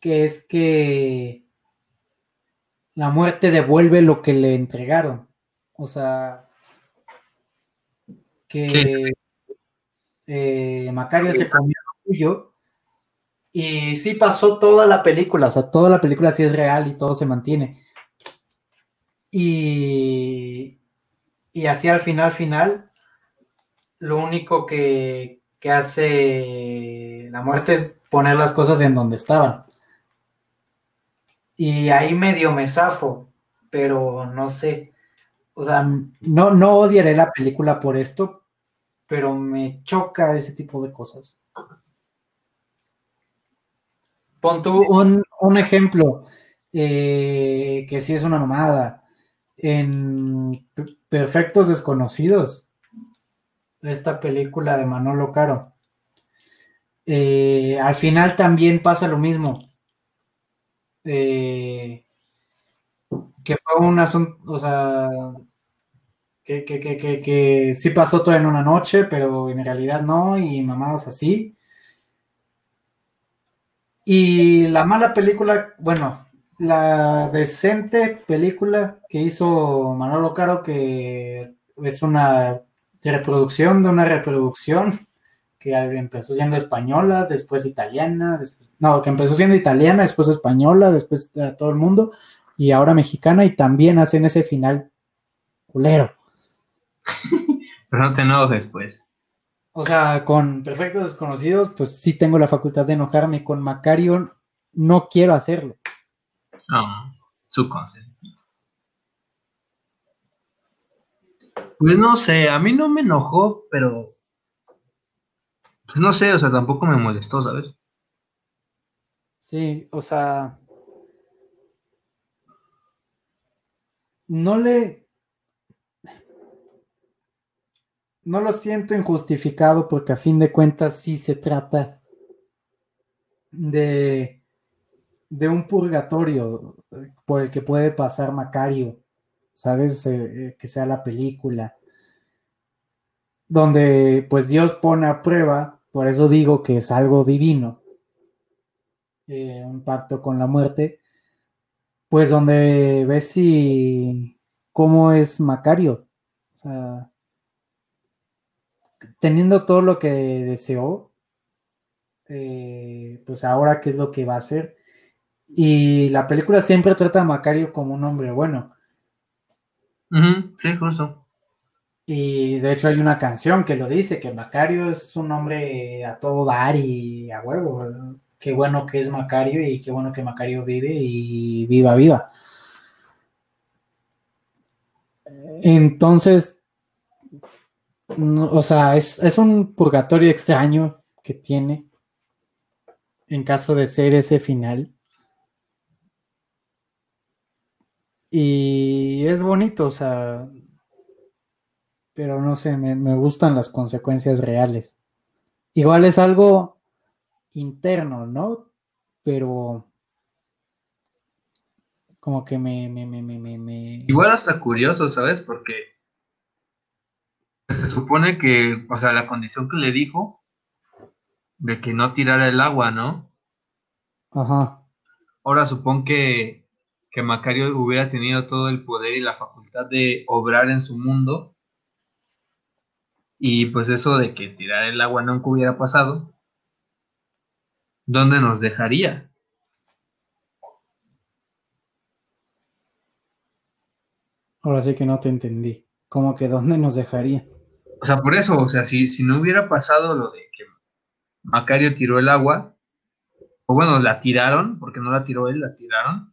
que es que la muerte devuelve lo que le entregaron. O sea, que eh, Macario se comió lo suyo y sí pasó toda la película, o sea, toda la película sí es real y todo se mantiene. Y, y así al final, final, lo único que, que hace la muerte es poner las cosas en donde estaban. Y ahí medio me zafo, pero no sé. O sea, no, no odiaré la película por esto, pero me choca ese tipo de cosas. Pon tú un, un ejemplo eh, que sí es una nomada. En Perfectos Desconocidos, esta película de Manolo Caro. Eh, al final también pasa lo mismo. Eh, que fue un asunto, o sea, que, que, que, que, sí pasó todo en una noche, pero en realidad no, y mamadas así. Y la mala película, bueno, la decente película que hizo Manolo Caro, que es una reproducción de una reproducción que empezó siendo española, después italiana, después, no, que empezó siendo italiana, después española, después a todo el mundo, y ahora mexicana, y también hacen ese final culero. Pero no te enojes, pues. O sea, con Perfectos Desconocidos, pues sí tengo la facultad de enojarme. Con Macario no quiero hacerlo. No, su consentido. Pues no sé, a mí no me enojó, pero. Pues no sé, o sea, tampoco me molestó, ¿sabes? Sí, o sea. No le. No lo siento injustificado porque a fin de cuentas sí se trata de de un purgatorio por el que puede pasar Macario, ¿sabes? Eh, eh, que sea la película, donde pues Dios pone a prueba, por eso digo que es algo divino, eh, un pacto con la muerte, pues donde ves si cómo es Macario, o sea, teniendo todo lo que deseó, pues ahora qué es lo que va a hacer y la película siempre trata a Macario como un hombre bueno. Sí, justo. Y de hecho hay una canción que lo dice, que Macario es un hombre a todo dar y a huevo. Qué bueno que es Macario y qué bueno que Macario vive y viva, viva. Entonces, o sea, es, es un purgatorio extraño que tiene en caso de ser ese final. Y es bonito, o sea, pero no sé, me, gustan las consecuencias reales. Igual es algo interno, ¿no? Pero como que me, me, me, me, me... Igual hasta curioso, ¿sabes? Porque se supone que, o sea, la condición que le dijo de que no tirara el agua, ¿no? Ajá. Ahora supongo que que Macario hubiera tenido todo el poder y la facultad de obrar en su mundo. Y pues eso de que tirar el agua nunca hubiera pasado, ¿dónde nos dejaría? Ahora sí que no te entendí. ¿Cómo que dónde nos dejaría? O sea, por eso, o sea, si, si no hubiera pasado lo de que Macario tiró el agua, o bueno, la tiraron, porque no la tiró él, la tiraron,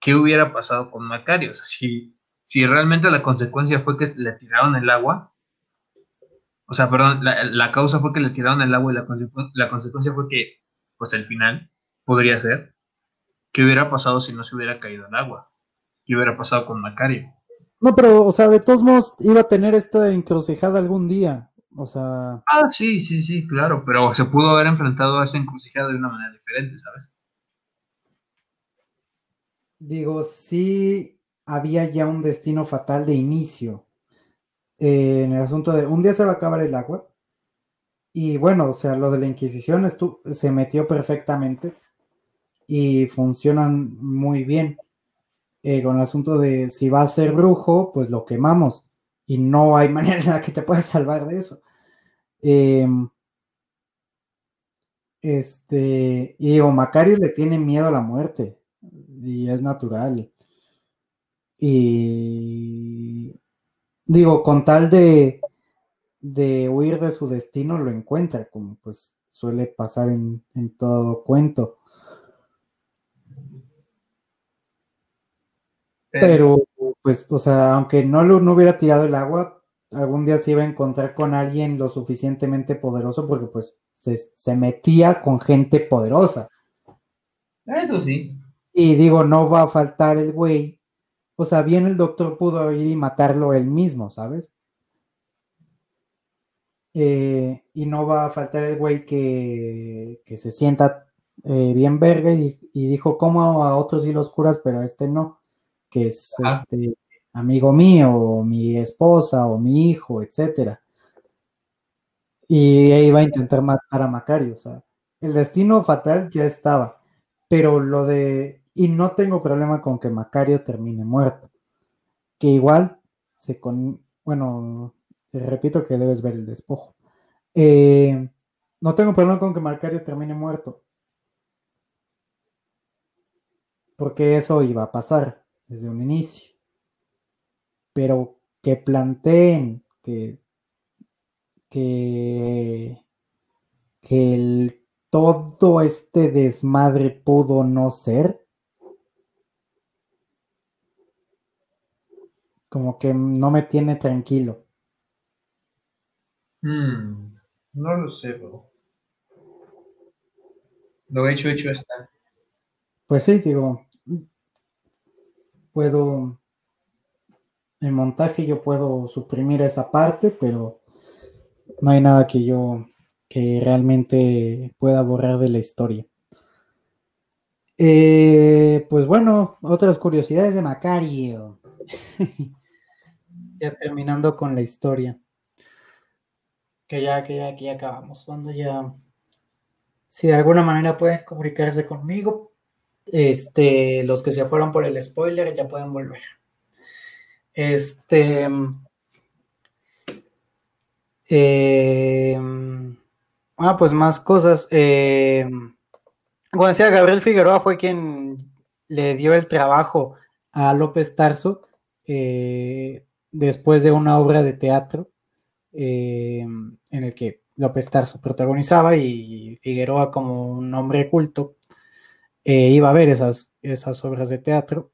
¿qué hubiera pasado con Macario? O sea, si, si realmente la consecuencia fue que le tiraron el agua, o sea, perdón, la, causa fue que le tiraron el agua y la, la consecuencia fue que, pues el final podría ser, ¿qué hubiera pasado si no se hubiera caído el agua? ¿Qué hubiera pasado con Macario? No, pero, o sea, de todos modos iba a tener esta encrucijada algún día. O sea. Ah, sí, sí, sí, claro. Pero se pudo haber enfrentado a esa encrucijada de una manera diferente, ¿sabes? Digo, sí había ya un destino fatal de inicio eh, en el asunto de un día se va a acabar el agua. Y bueno, o sea, lo de la Inquisición se metió perfectamente y funcionan muy bien. Eh, con el asunto de si va a ser brujo, pues lo quemamos. Y no hay manera en la que te puedas salvar de eso. Em, este, y digo, Macario le tiene miedo a la muerte y es natural. Y digo, con tal de, de huir de su destino, lo encuentra, como pues suele pasar en, todo cuento. Pero, pues, o sea, aunque no, lo, no hubiera tirado el agua, algún día se iba a encontrar con alguien lo suficientemente poderoso porque pues se, se metía con gente poderosa. Eso sí. Y digo, no va a faltar el güey. O sea, bien el doctor pudo ir y matarlo él mismo, ¿sabes? Eh, y no va a faltar el güey que, que se sienta eh, bien verga y, dijo, como a otros sí los curas, pero a este no, que es este amigo mío, o mi esposa, o mi hijo, etcétera. Y iba a intentar matar a Macario, o sea, el destino fatal ya estaba, pero lo de Y no tengo problema con que Macario termine muerto. Que igual se con. Bueno, repito que debes ver el despojo. Eh, no tengo problema con que Macario termine muerto. Porque eso iba a pasar desde un inicio. Pero que planteen que, que, que el, todo este desmadre pudo no ser. Como que no me tiene tranquilo. Hmm, no lo sé, bro. Lo hecho, hecho está. Pues sí, digo, puedo, en montaje yo puedo suprimir esa parte, pero no hay nada que yo, que realmente pueda borrar de la historia. Eh, pues bueno, otras curiosidades de Macario. ya terminando con la historia. Que ya, que ya, acabamos. Cuando ya, si de alguna manera pueden comunicarse conmigo, este, los que se fueron por el spoiler ya pueden volver. Este. Eh, ah, pues más cosas. Eh, decía, Gabriel Figueroa fue quien le dio el trabajo a López Tarso eh, después de una obra de teatro eh, en el que López Tarso protagonizaba y Figueroa como un hombre culto eh, iba a ver esas, esas obras de teatro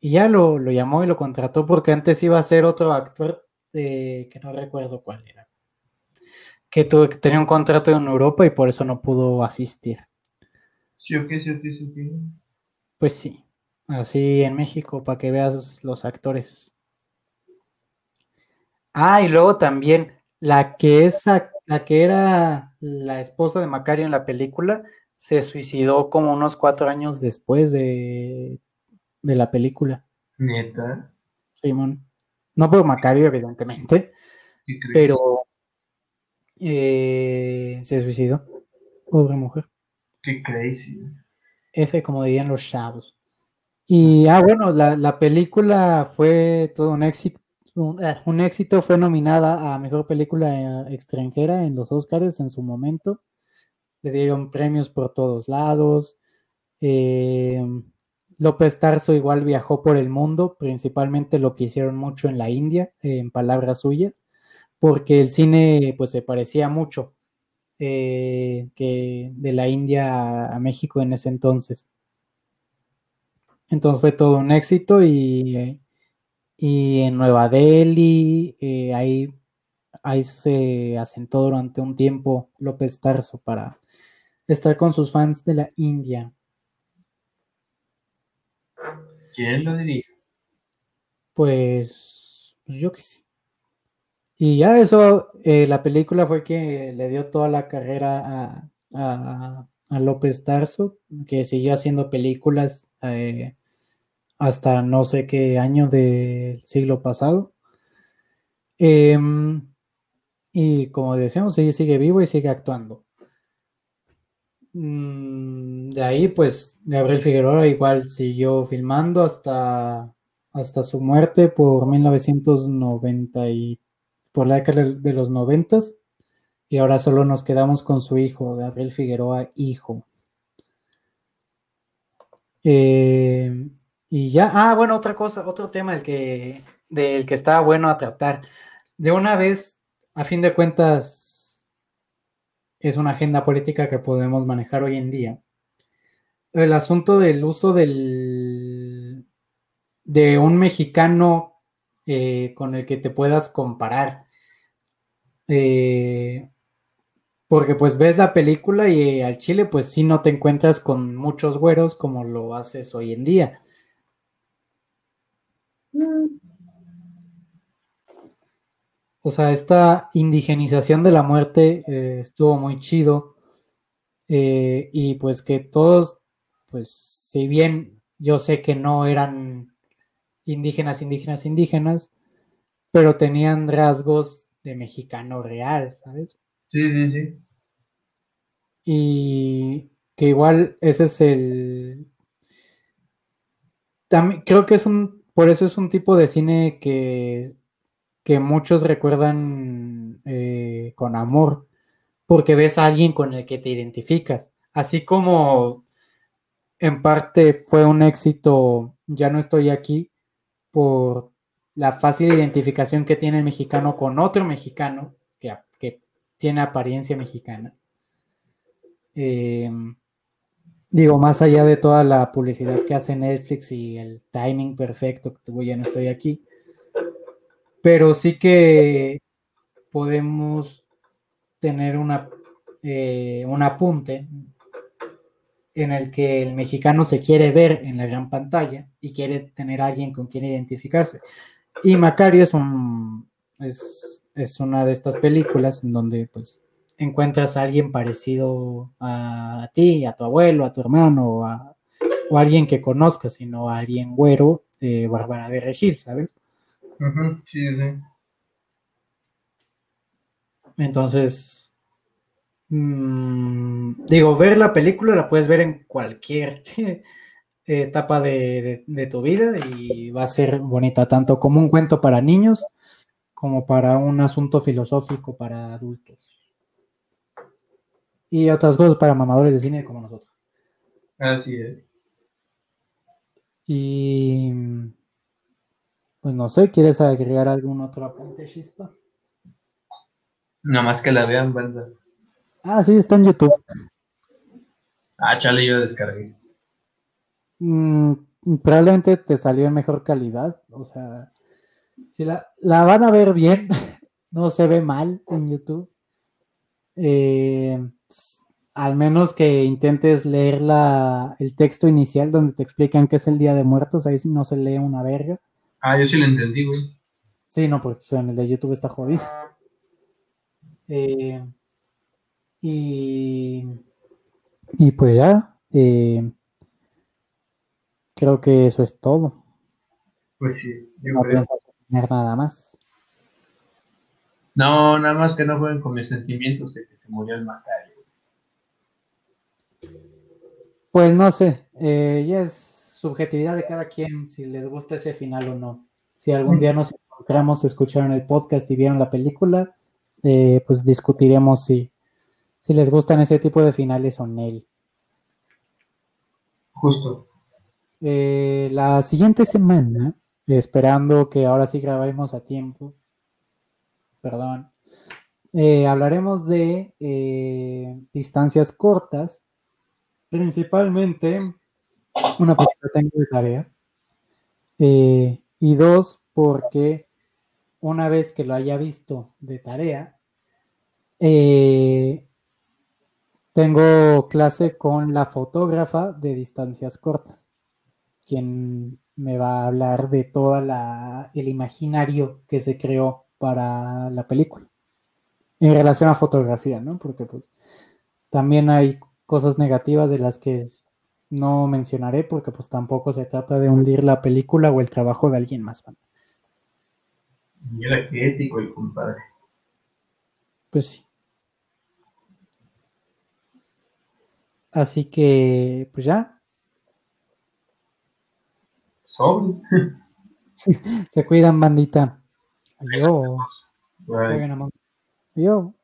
y ya lo, lo, llamó y lo contrató porque antes iba a ser otro actor que no recuerdo cuál era que, tuvo, que tenía un contrato en Europa y por eso no pudo asistir. Sí, ok, sí, ok, sí, ok. Pues sí, así en México para que veas los actores. Ah, y luego también la que es la que era la esposa de Macario en la película se suicidó como unos cuatro años después de, de la película. Neta. Simón. No por Macario, evidentemente, pero eh, se suicidó. Pobre mujer. Qué crazy. F, como dirían los chavos. Y, ah, bueno, la, la película fue todo un éxito. Un, eh, éxito, fue nominada a Mejor Película Extranjera en los Oscars en su momento. Le dieron premios por todos lados. Eh, López Tarso igual viajó por el mundo, principalmente lo que hicieron mucho en la India, eh, en palabras suyas, porque el cine pues se parecía mucho eh, que de la India a, México en ese entonces. Entonces fue todo un éxito y, y en Nueva Delhi eh, ahí, ahí se asentó durante un tiempo López Tarso para estar con sus fans de la India. ¿Quién lo diría? Pues, pues yo que sí. Y ya eso, eh, la película fue que le dio toda la carrera a, a, a López Tarso, que siguió haciendo películas eh, hasta no sé qué año del siglo pasado. Eh, y como decíamos, ella sigue vivo y sigue actuando. Mm, de ahí, pues, Gabriel Figueroa igual siguió filmando hasta, hasta su muerte por 1990 y por la década de los noventas. Y ahora solo nos quedamos con su hijo, Gabriel Figueroa, hijo. Eh, y ya, ah, bueno, otra cosa, otro tema del que, del que estaba bueno a tratar. De una vez, a fin de cuentas, es una agenda política que podemos manejar hoy en día. El asunto del uso del de un mexicano eh, con el que te puedas comparar. Eh, porque pues ves la película y al Chile pues sí no te encuentras con muchos güeros como lo haces hoy en día. O sea, esta indigenización de la muerte eh, estuvo muy chido. Eh, y pues que todos, pues si bien yo sé que no eran indígenas, indígenas, indígenas, pero tenían rasgos de mexicano real, ¿sabes? Sí, sí, sí. Y que igual ese es el, también creo que es un, por eso es un tipo de cine que, que muchos recuerdan eh, con amor, porque ves a alguien con el que te identificas. Así como en parte fue un éxito, ya no estoy aquí, por la fácil identificación que tiene el mexicano con otro mexicano que, que tiene apariencia mexicana. Eh, digo, más allá de toda la publicidad que hace Netflix y el timing perfecto, que ya no estoy aquí, pero sí que podemos tener una, eh, un apunte en el que el mexicano se quiere ver en la gran pantalla y quiere tener a alguien con quien identificarse. Y Macario es, un, es, es una de estas películas en donde pues encuentras a alguien parecido a, ti, a tu abuelo, a tu hermano, o a, o alguien que conozcas, sino a alguien güero de Bárbara de Regil, ¿sabes? sí, sí. Entonces, mmm, digo, ver la película la puedes ver en cualquier etapa de, de, tu vida y va a ser bonita, tanto como un cuento para niños como para un asunto filosófico para adultos. Y otras cosas para mamadores de cine como nosotros. Así es. Y pues no sé, ¿quieres agregar algún otro apunte, Chispa? Nada más que la vean, banda. Ah, sí, está en YouTube. Ah, chale, yo descargué. Mm, probablemente te salió en mejor calidad. O sea, si la, la van a ver bien, no se ve mal en YouTube. Eh, al menos que intentes leer la, el texto inicial donde te explican qué es el Día de Muertos, ahí no se lee una verga. Ah, yo sí lo entendí, güey. Sí, no, porque en el de YouTube está jodido. Eh, y, y pues ya, eh, creo que eso es todo. Pues sí, yo no pienso tener nada más. No, nada más que no jueguen con mis sentimientos de que se murió el Macario. Pues no sé, eh, ya es subjetividad de cada quien si les gusta ese final o no. Si algún día nos encontramos, escucharon el podcast y vieron la película, eh, pues discutiremos si, si les gustan ese tipo de finales o no. Justo. Eh, la siguiente semana, esperando que ahora sí grabemos a tiempo, perdón, eh, hablaremos de distancias cortas, principalmente una porque tengo de tarea y dos porque una vez que lo haya visto de tarea, eh, tengo clase con la fotógrafa de distancias cortas, quien me va a hablar de todo el imaginario que se creó para la película en relación a fotografía, ¿no? Porque pues también hay cosas negativas de las que no mencionaré porque pues tampoco se trata de hundir la película o el trabajo de alguien más. Y era ético el compadre. Pues sí. Así que, pues ya. Sobre. Se cuidan, bandita. Adiós. Adiós.